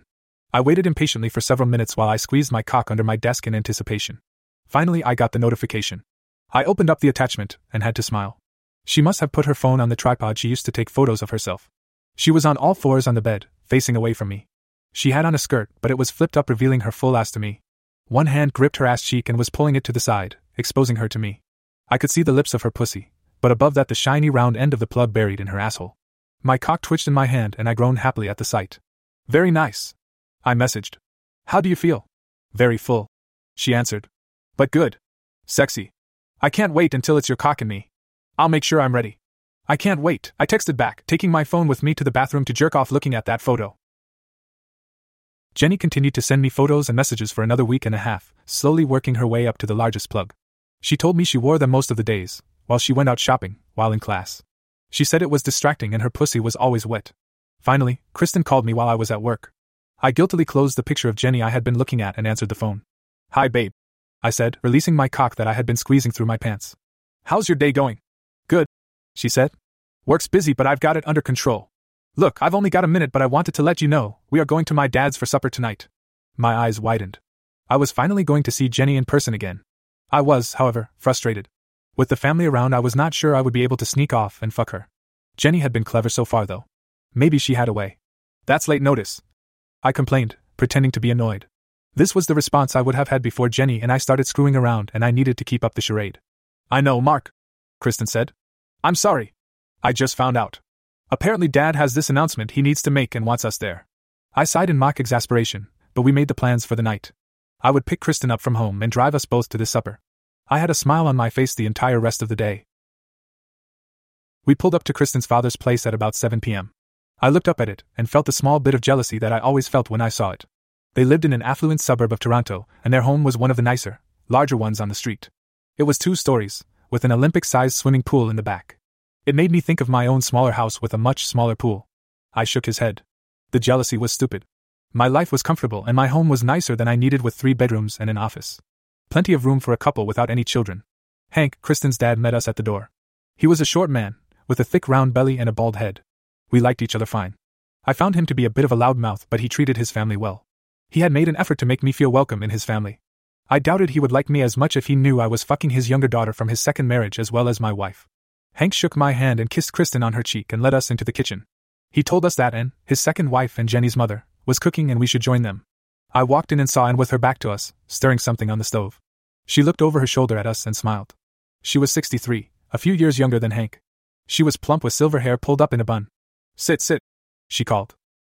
Speaker 2: I waited impatiently for several minutes while I squeezed my cock under my desk in anticipation. Finally, I got the notification. I opened up the attachment and had to smile. She must have put her phone on the tripod she used to take photos of herself. She was on all fours on the bed, facing away from me. She had on a skirt, but it was flipped up, revealing her full ass to me. One hand gripped her ass cheek and was pulling it to the side, exposing her to me. I could see the lips of her pussy, but above that the shiny round end of the plug buried in her asshole. My cock twitched in my hand and I groaned happily at the sight. Very nice. I messaged. How do you feel? Very full. She answered. But good. Sexy. I can't wait until it's your cock and me. I'll make sure I'm ready. I can't wait, I texted back, taking my phone with me to the bathroom to jerk off looking at that photo. Jenny continued to send me photos and messages for another week and a half, slowly working her way up to the largest plug. She told me she wore them most of the days, while she went out shopping, while in class. She said it was distracting and her pussy was always wet. Finally, Kristen called me while I was at work. I guiltily closed the picture of Jenny I had been looking at and answered the phone. Hi, babe. I said, releasing my cock that I had been squeezing through my pants. How's your day going? Good, she said. Work's busy, but I've got it under control. Look, I've only got a minute, but I wanted to let you know we are going to my dad's for supper tonight. My eyes widened. I was finally going to see Jenny in person again. I was, however, frustrated. With the family around, I was not sure I would be able to sneak off and fuck her. Jenny had been clever so far, though. Maybe she had a way. That's late notice. I complained, pretending to be annoyed. This was the response I would have had before Jenny and I started screwing around, and I needed to keep up the charade. I know, Mark, Kristen said. I'm sorry. I just found out. Apparently, Dad has this announcement he needs to make and wants us there. I sighed in mock exasperation, but we made the plans for the night. I would pick Kristen up from home and drive us both to this supper. I had a smile on my face the entire rest of the day. We pulled up to Kristen's father's place at about 7 p.m. I looked up at it and felt the small bit of jealousy that I always felt when I saw it. They lived in an affluent suburb of Toronto, and their home was one of the nicer, larger ones on the street. It was two stories, with an Olympic sized swimming pool in the back. It made me think of my own smaller house with a much smaller pool. I shook his head. The jealousy was stupid. My life was comfortable and my home was nicer than I needed with three bedrooms and an office. Plenty of room for a couple without any children. Hank, Kristen's dad, met us at the door. He was a short man, with a thick round belly and a bald head. We liked each other fine. I found him to be a bit of a loudmouth, but he treated his family well. He had made an effort to make me feel welcome in his family. I doubted he would like me as much if he knew I was fucking his younger daughter from his second marriage as well as my wife. Hank shook my hand and kissed Kristen on her cheek and led us into the kitchen. He told us that Anne, his second wife and Jenny's mother, was cooking and we should join them. I walked in and saw Anne with her back to us, stirring something on the stove. She looked over her shoulder at us and smiled. She was 63, a few years younger than Hank. She was plump with silver hair pulled up in a bun. Sit, sit, she called.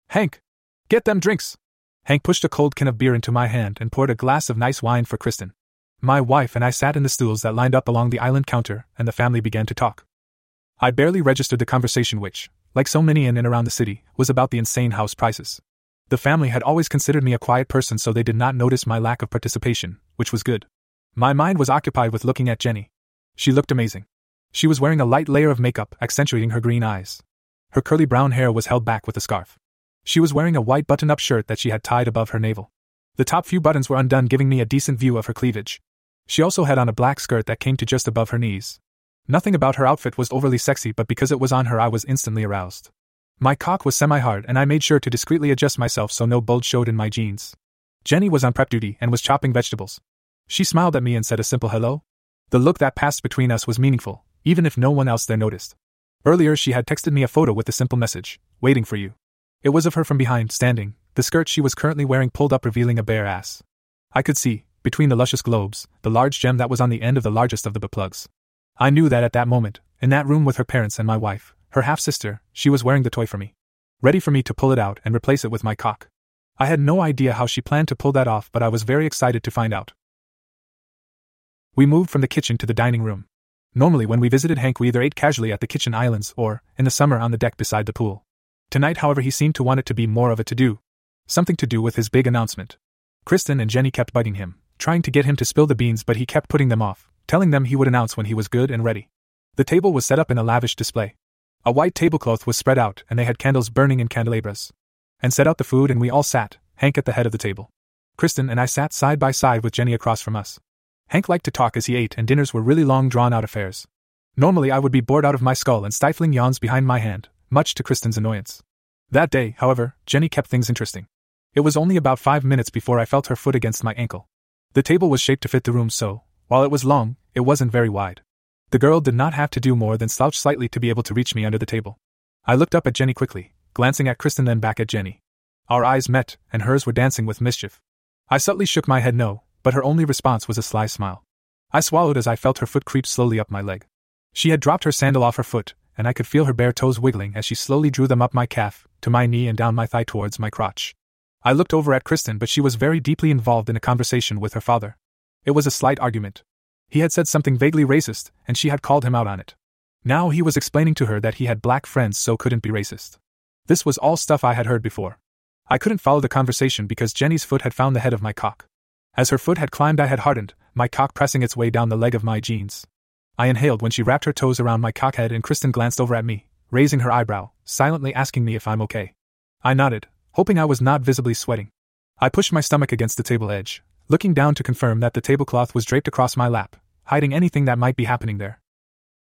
Speaker 2: Hank, get them drinks. Hank pushed a cold can of beer into my hand and poured a glass of nice wine for Kristen. My wife and I sat in the stools that lined up along the island counter, and the family began to talk. I barely registered the conversation, which, like so many in and around the city, was about the insane house prices. The family had always considered me a quiet person, so they did not notice my lack of participation, which was good. My mind was occupied with looking at Jenny. She looked amazing. She was wearing a light layer of makeup, accentuating her green eyes. Her curly brown hair was held back with a scarf. She was wearing a white button up shirt that she had tied above her navel. The top few buttons were undone, giving me a decent view of her cleavage. She also had on a black skirt that came to just above her knees. Nothing about her outfit was overly sexy, but because it was on her, I was instantly aroused. My cock was semi hard, and I made sure to discreetly adjust myself so no bulge showed in my jeans. Jenny was on prep duty and was chopping vegetables. She smiled at me and said a simple hello. The look that passed between us was meaningful, even if no one else there noticed. Earlier, she had texted me a photo with the simple message, waiting for you. It was of her from behind, standing, the skirt she was currently wearing pulled up, revealing a bare ass. I could see, between the luscious globes, the large gem that was on the end of the largest of the plugs. I knew that at that moment, in that room with her parents and my wife, her half sister, she was wearing the toy for me. Ready for me to pull it out and replace it with my cock. I had no idea how she planned to pull that off, but I was very excited to find out. We moved from the kitchen to the dining room. Normally, when we visited Hank, we either ate casually at the kitchen islands or, in the summer, on the deck beside the pool. Tonight, however, he seemed to want it to be more of a to do. Something to do with his big announcement. Kristen and Jenny kept biting him, trying to get him to spill the beans, but he kept putting them off, telling them he would announce when he was good and ready. The table was set up in a lavish display. A white tablecloth was spread out, and they had candles burning in candelabras. Anne set out the food, and we all sat, Hank at the head of the table. Kristen and I sat side by side with Jenny across from us. Hank liked to talk as he ate, and dinners were really long, drawn out affairs. Normally, I would be bored out of my skull and stifling yawns behind my hand, much to Kristen's annoyance. That day, however, Jenny kept things interesting. It was only about five minutes before I felt her foot against my ankle. The table was shaped to fit the room, so, while it was long, it wasn't very wide. The girl did not have to do more than slouch slightly to be able to reach me under the table. I looked up at Jenny quickly, glancing at Kristen then back at Jenny. Our eyes met, and hers were dancing with mischief. I subtly shook my head no, but her only response was a sly smile. I swallowed as I felt her foot creep slowly up my leg. She had dropped her sandal off her foot, and I could feel her bare toes wiggling as she slowly drew them up my calf, to my knee and down my thigh towards my crotch. I looked over at Kristen, but she was very deeply involved in a conversation with her father. It was a slight argument. He had said something vaguely racist, and she had called him out on it. Now he was explaining to her that he had black friends so couldn't be racist. This was all stuff I had heard before. I couldn't follow the conversation because Jenny's foot had found the head of my cock. As her foot had climbed, I had hardened, my cock pressing its way down the leg of my jeans. I inhaled when she wrapped her toes around my cockhead, and Kristen glanced over at me, raising her eyebrow, silently asking me if I'm okay. I nodded, hoping I was not visibly sweating. I pushed my stomach against the table edge, looking down to confirm that the tablecloth was draped across my lap, hiding anything that might be happening there.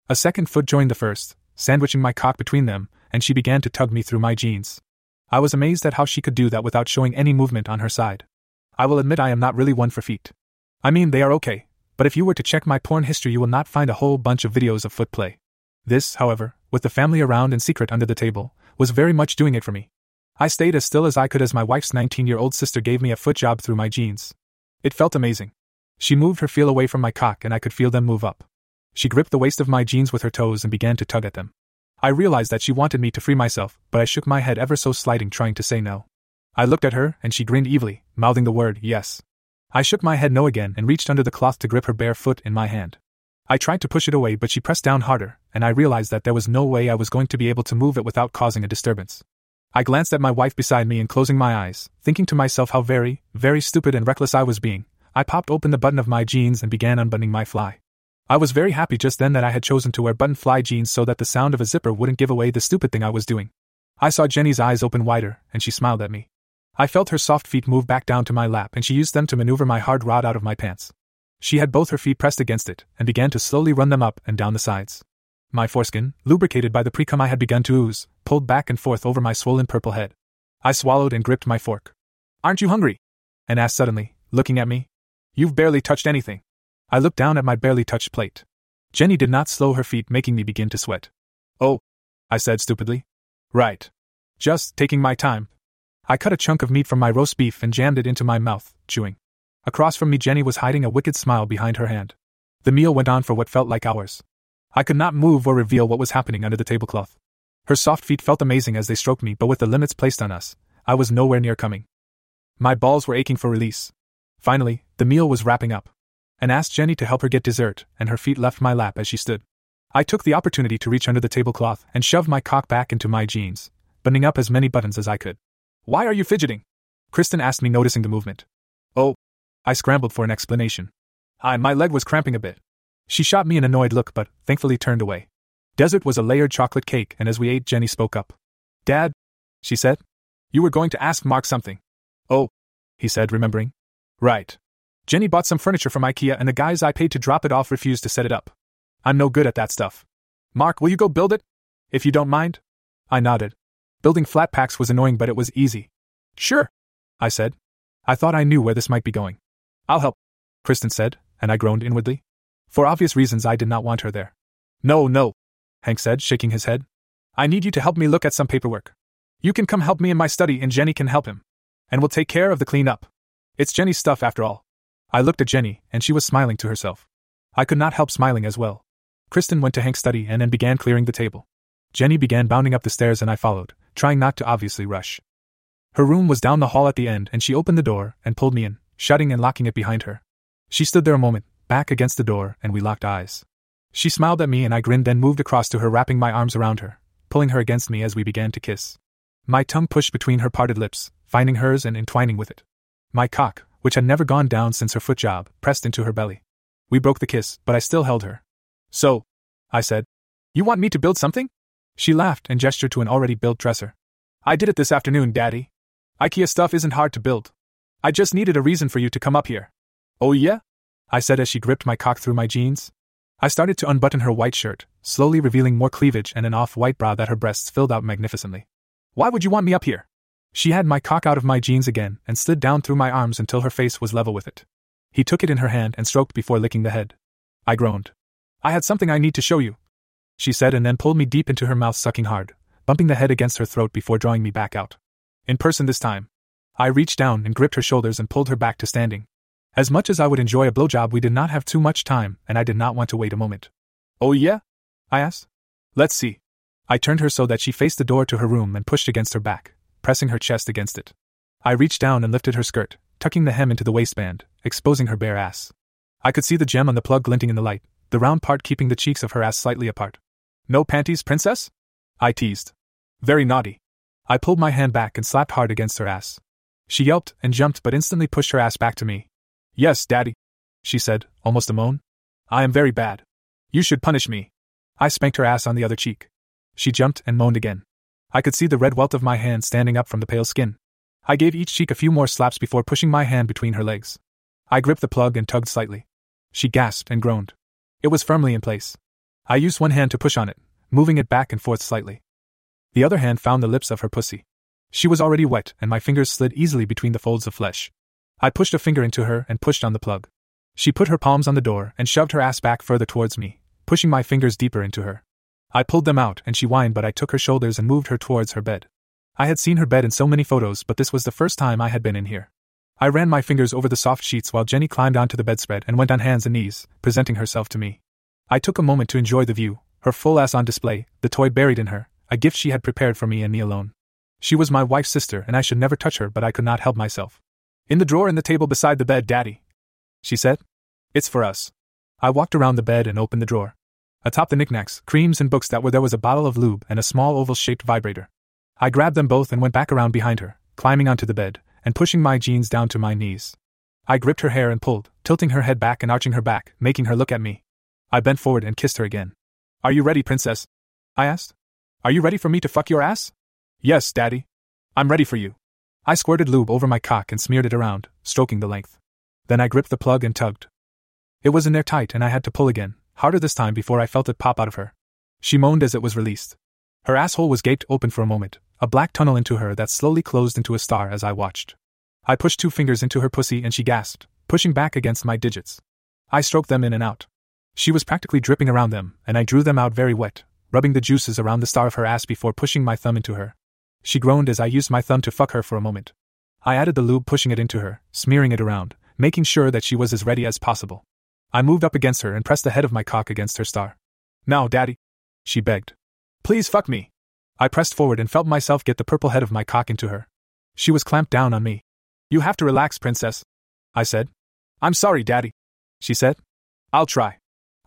Speaker 2: A second foot joined the first, sandwiching my cock between them, and she began to tug me through my jeans. I was amazed at how she could do that without showing any movement on her side. I will admit I am not really one for feet. I mean, they are okay, but if you were to check my porn history, you will not find a whole bunch of videos of foot play. This, however, with the family around in secret under the table, was very much doing it for me. I stayed as still as I could as my wife's 19 year old sister gave me a foot job through my jeans. It felt amazing. She moved her feel away from my cock and I could feel them move up. She gripped the waist of my jeans with her toes and began to tug at them. I realized that she wanted me to free myself, but I shook my head ever so sliding, trying to say no. I looked at her, and she grinned evilly, mouthing the word yes. I shook my head no again and reached under the cloth to grip her bare foot in my hand. I tried to push it away, but she pressed down harder, and I realized that there was no way I was going to be able to move it without causing a disturbance. I glanced at my wife beside me and closing my eyes, thinking to myself how very, very stupid and reckless I was being, I popped open the button of my jeans and began unbuttoning my fly. I was very happy just then that I had chosen to wear button fly jeans so that the sound of a zipper wouldn't give away the stupid thing I was doing. I saw Jenny's eyes open wider, and she smiled at me. I felt her soft feet move back down to my lap, and she used them to maneuver my hard rod out of my pants. She had both her feet pressed against it, and began to slowly run them up and down the sides. My foreskin, lubricated by the precum I had begun to ooze, pulled back and forth over my swollen purple head. I swallowed and gripped my fork. Aren't you hungry? Anne asked suddenly, looking at me. You've barely touched anything. I looked down at my barely touched plate. Jenny did not slow her feet, making me begin to sweat. Oh, I said stupidly. Right. Just taking my time. I cut a chunk of meat from my roast beef and jammed it into my mouth, chewing. Across from me, Jenny was hiding a wicked smile behind her hand. The meal went on for what felt like hours. I could not move or reveal what was happening under the tablecloth. Her soft feet felt amazing as they stroked me, but with the limits placed on us, I was nowhere near coming. My balls were aching for release. Finally, the meal was wrapping up. Anne asked Jenny to help her get dessert, and her feet left my lap as she stood. I took the opportunity to reach under the tablecloth and shove my cock back into my jeans, buttoning up as many buttons as I could. Why are you fidgeting? Kristen asked me, noticing the movement. Oh, I scrambled for an explanation. I, my leg was cramping a bit. She shot me an annoyed look, but thankfully turned away. Desert was a layered chocolate cake, and as we ate, Jenny spoke up. Dad, she said, you were going to ask Mark something. Oh, he said, remembering. Right. Jenny bought some furniture from IKEA, and the guys I paid to drop it off refused to set it up. I'm no good at that stuff. Mark, will you go build it? If you don't mind? I nodded. Building flat packs was annoying, but it was easy. Sure, I said. I thought I knew where this might be going. I'll help, Kristen said, and I groaned inwardly. For obvious reasons, I did not want her there. No, no, Hank said, shaking his head. I need you to help me look at some paperwork. You can come help me in my study, and Jenny can help him. And we'll take care of the cleanup. It's Jenny's stuff after all. I looked at Jenny, and she was smiling to herself. I could not help smiling as well. Kristen went to Hank's study and then began clearing the table. Jenny began bounding up the stairs, and I followed, trying not to obviously rush. Her room was down the hall at the end, and she opened the door and pulled me in, shutting and locking it behind her. She stood there a moment, back against the door, and we locked eyes. She smiled at me and I grinned, then moved across to her, wrapping my arms around her, pulling her against me as we began to kiss. My tongue pushed between her parted lips, finding hers and entwining with it. My cock, which had never gone down since her foot job, pressed into her belly. We broke the kiss, but I still held her. So, I said, You want me to build something? She laughed and gestured to an already built dresser. I did it this afternoon, Daddy. IKEA stuff isn't hard to build. I just needed a reason for you to come up here. Oh, yeah? I said as she gripped my cock through my jeans. I started to unbutton her white shirt, slowly revealing more cleavage and an off white bra that her breasts filled out magnificently. Why would you want me up here? She had my cock out of my jeans again and slid down through my arms until her face was level with it. He took it in her hand and stroked before licking the head. I groaned. I had something I need to show you, she said, and then pulled me deep into her mouth, sucking hard, bumping the head against her throat before drawing me back out. In person this time. I reached down and gripped her shoulders and pulled her back to standing. As much as I would enjoy a blowjob, we did not have too much time, and I did not want to wait a moment. Oh, yeah? I asked. Let's see. I turned her so that she faced the door to her room and pushed against her back, pressing her chest against it. I reached down and lifted her skirt, tucking the hem into the waistband, exposing her bare ass. I could see the gem on the plug glinting in the light, the round part keeping the cheeks of her ass slightly apart. No panties, princess? I teased. Very naughty. I pulled my hand back and slapped hard against her ass. She yelped and jumped but instantly pushed her ass back to me. Yes, Daddy, she said, almost a moan. I am very bad. You should punish me. I spanked her ass on the other cheek. She jumped and moaned again. I could see the red welt of my hand standing up from the pale skin. I gave each cheek a few more slaps before pushing my hand between her legs. I gripped the plug and tugged slightly. She gasped and groaned. It was firmly in place. I used one hand to push on it, moving it back and forth slightly. The other hand found the lips of her pussy. She was already wet, and my fingers slid easily between the folds of flesh. I pushed a finger into her and pushed on the plug. She put her palms on the door and shoved her ass back further towards me, pushing my fingers deeper into her. I pulled them out and she whined, but I took her shoulders and moved her towards her bed. I had seen her bed in so many photos, but this was the first time I had been in here. I ran my fingers over the soft sheets while Jenny climbed onto the bedspread and went on hands and knees, presenting herself to me. I took a moment to enjoy the view, her full ass on display, the toy buried in her, a gift she had prepared for me and me alone. She was my wife's sister, and I should never touch her, but I could not help myself. In the drawer in the table beside the bed, Daddy. She said. It's for us. I walked around the bed and opened the drawer. Atop the knickknacks, creams, and books that were there was a bottle of lube and a small oval shaped vibrator. I grabbed them both and went back around behind her, climbing onto the bed, and pushing my jeans down to my knees. I gripped her hair and pulled, tilting her head back and arching her back, making her look at me. I bent forward and kissed her again. Are you ready, Princess? I asked. Are you ready for me to fuck your ass? Yes, Daddy. I'm ready for you. I squirted lube over my cock and smeared it around, stroking the length. Then I gripped the plug and tugged. It was in there tight and I had to pull again, harder this time before I felt it pop out of her. She moaned as it was released. Her asshole was gaped open for a moment, a black tunnel into her that slowly closed into a star as I watched. I pushed two fingers into her pussy and she gasped, pushing back against my digits. I stroked them in and out. She was practically dripping around them, and I drew them out very wet, rubbing the juices around the star of her ass before pushing my thumb into her. She groaned as I used my thumb to fuck her for a moment. I added the lube, pushing it into her, smearing it around, making sure that she was as ready as possible. I moved up against her and pressed the head of my cock against her star. Now, Daddy, she begged. Please fuck me. I pressed forward and felt myself get the purple head of my cock into her. She was clamped down on me. You have to relax, Princess. I said. I'm sorry, Daddy. She said. I'll try.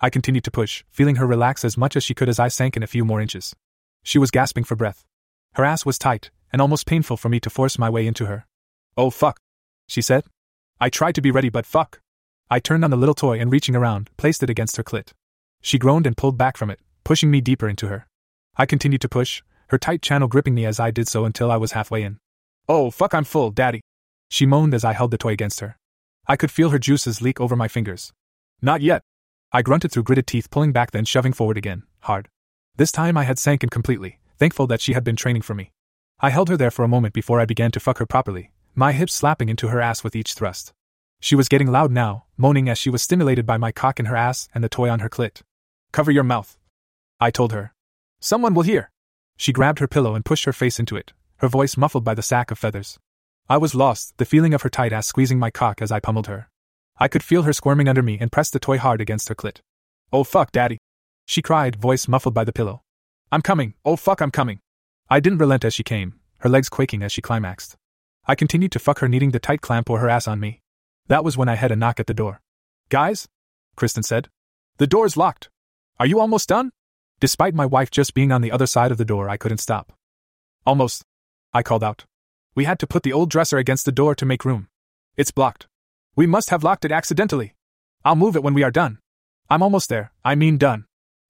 Speaker 2: I continued to push, feeling her relax as much as she could as I sank in a few more inches. She was gasping for breath. Her ass was tight, and almost painful for me to force my way into her. Oh fuck, she said. I tried to be ready, but fuck. I turned on the little toy and reaching around, placed it against her clit. She groaned and pulled back from it, pushing me deeper into her. I continued to push, her tight channel gripping me as I did so until I was halfway in. Oh, fuck, I'm full, Daddy. She moaned as I held the toy against her. I could feel her juices leak over my fingers. Not yet. I grunted through gritted teeth, pulling back, then shoving forward again, hard. This time I had sank in completely, thankful that she had been training for me. I held her there for a moment before I began to fuck her properly, my hips slapping into her ass with each thrust. She was getting loud now, moaning as she was stimulated by my cock in her ass and the toy on her clit. Cover your mouth. I told her. Someone will hear. She grabbed her pillow and pushed her face into it, her voice muffled by the sack of feathers. I was lost, the feeling of her tight ass squeezing my cock as I pummeled her. I could feel her squirming under me and pressed the toy hard against her clit. Oh fuck, daddy. She cried, voice muffled by the pillow. I'm coming, oh fuck, I'm coming. I didn't relent as she came, her legs quaking as she climaxed. I continued to fuck her, needing the tight clamp or her ass on me. That was when I had a knock at the door. Guys? Kristen said. The door's locked. Are you almost done? Despite my wife just being on the other side of the door, I couldn't stop. Almost. I called out. We had to put the old dresser against the door to make room. It's blocked. We must have locked it accidentally. I'll move it when we are done. I'm almost there, I mean done.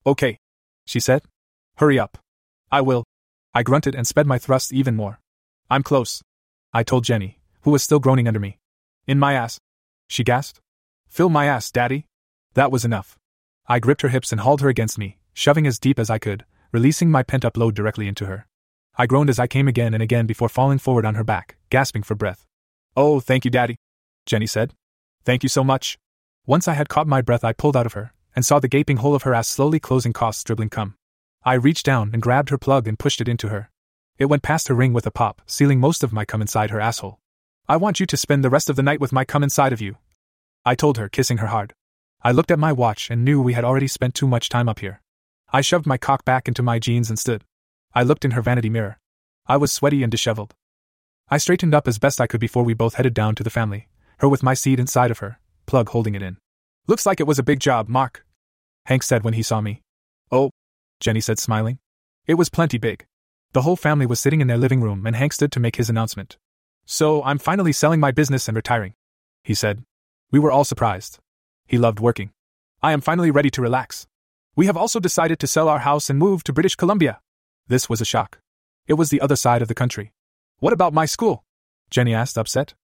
Speaker 2: Okay, she said. Hurry up. I will. I grunted and sped my thrust even more. I'm close. I told Jenny, who was still groaning under me. In my ass. She gasped. Fill my ass, Daddy. That was enough. I gripped her hips and hauled her against me, shoving as deep as I could, releasing my pent up load directly into her. I groaned as I came again and again before falling forward on her back, gasping for breath. Oh, thank you, Daddy, Jenny said. Thank you so much. Once I had caught my breath, I pulled out of her, and saw the gaping hole of her ass slowly closing, coughs dribbling cum. I reached down and grabbed her plug and pushed it into her. It went past her ring with a pop, sealing most of my cum inside her asshole. I want you to spend the rest of the night with my cum inside of you. I told her, kissing her hard. I looked at my watch and knew we had already spent too much time up here. I shoved my cock back into my jeans and stood. I looked in her vanity mirror. I was sweaty and disheveled. I straightened up as best I could before we both headed down to the family, her with my seat inside of her, plug holding it in. Looks like it was a big job, Mark. Hank said when he saw me. Oh, Jenny said, smiling. It was plenty big. The whole family was sitting in their living room, and Hank stood to make his announcement. So, I'm finally selling my business and retiring, he said. We were all surprised. He loved working. I am finally ready to relax. We have also decided to sell our house and move to British Columbia. This was a shock. It was the other side of the country. What about my school? Jenny asked, upset.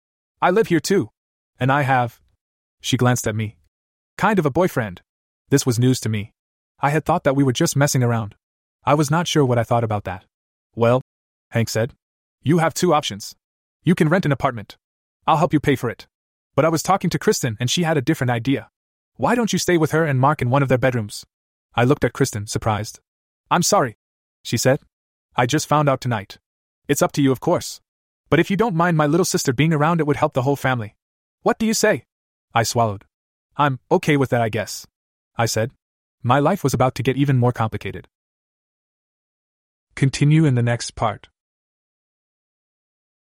Speaker 2: I live here too. And I have. She glanced at me. Kind of a boyfriend. This was news to me. I had thought that we were just messing around. I was not sure what I thought about that. Well, Hank said, you have two options. You can rent an apartment. I'll help you pay for it. But I was talking to Kristen and she had a different idea. Why don't you stay with her and Mark in one of their bedrooms? I looked at Kristen, surprised. I'm sorry, she said. I just found out tonight. It's up to you, of course. But if you don't mind my little sister being around, it would help the whole family. What do you say? I swallowed. I'm okay with that, I guess. I said. My life was about to get even more complicated. Continue in the next part.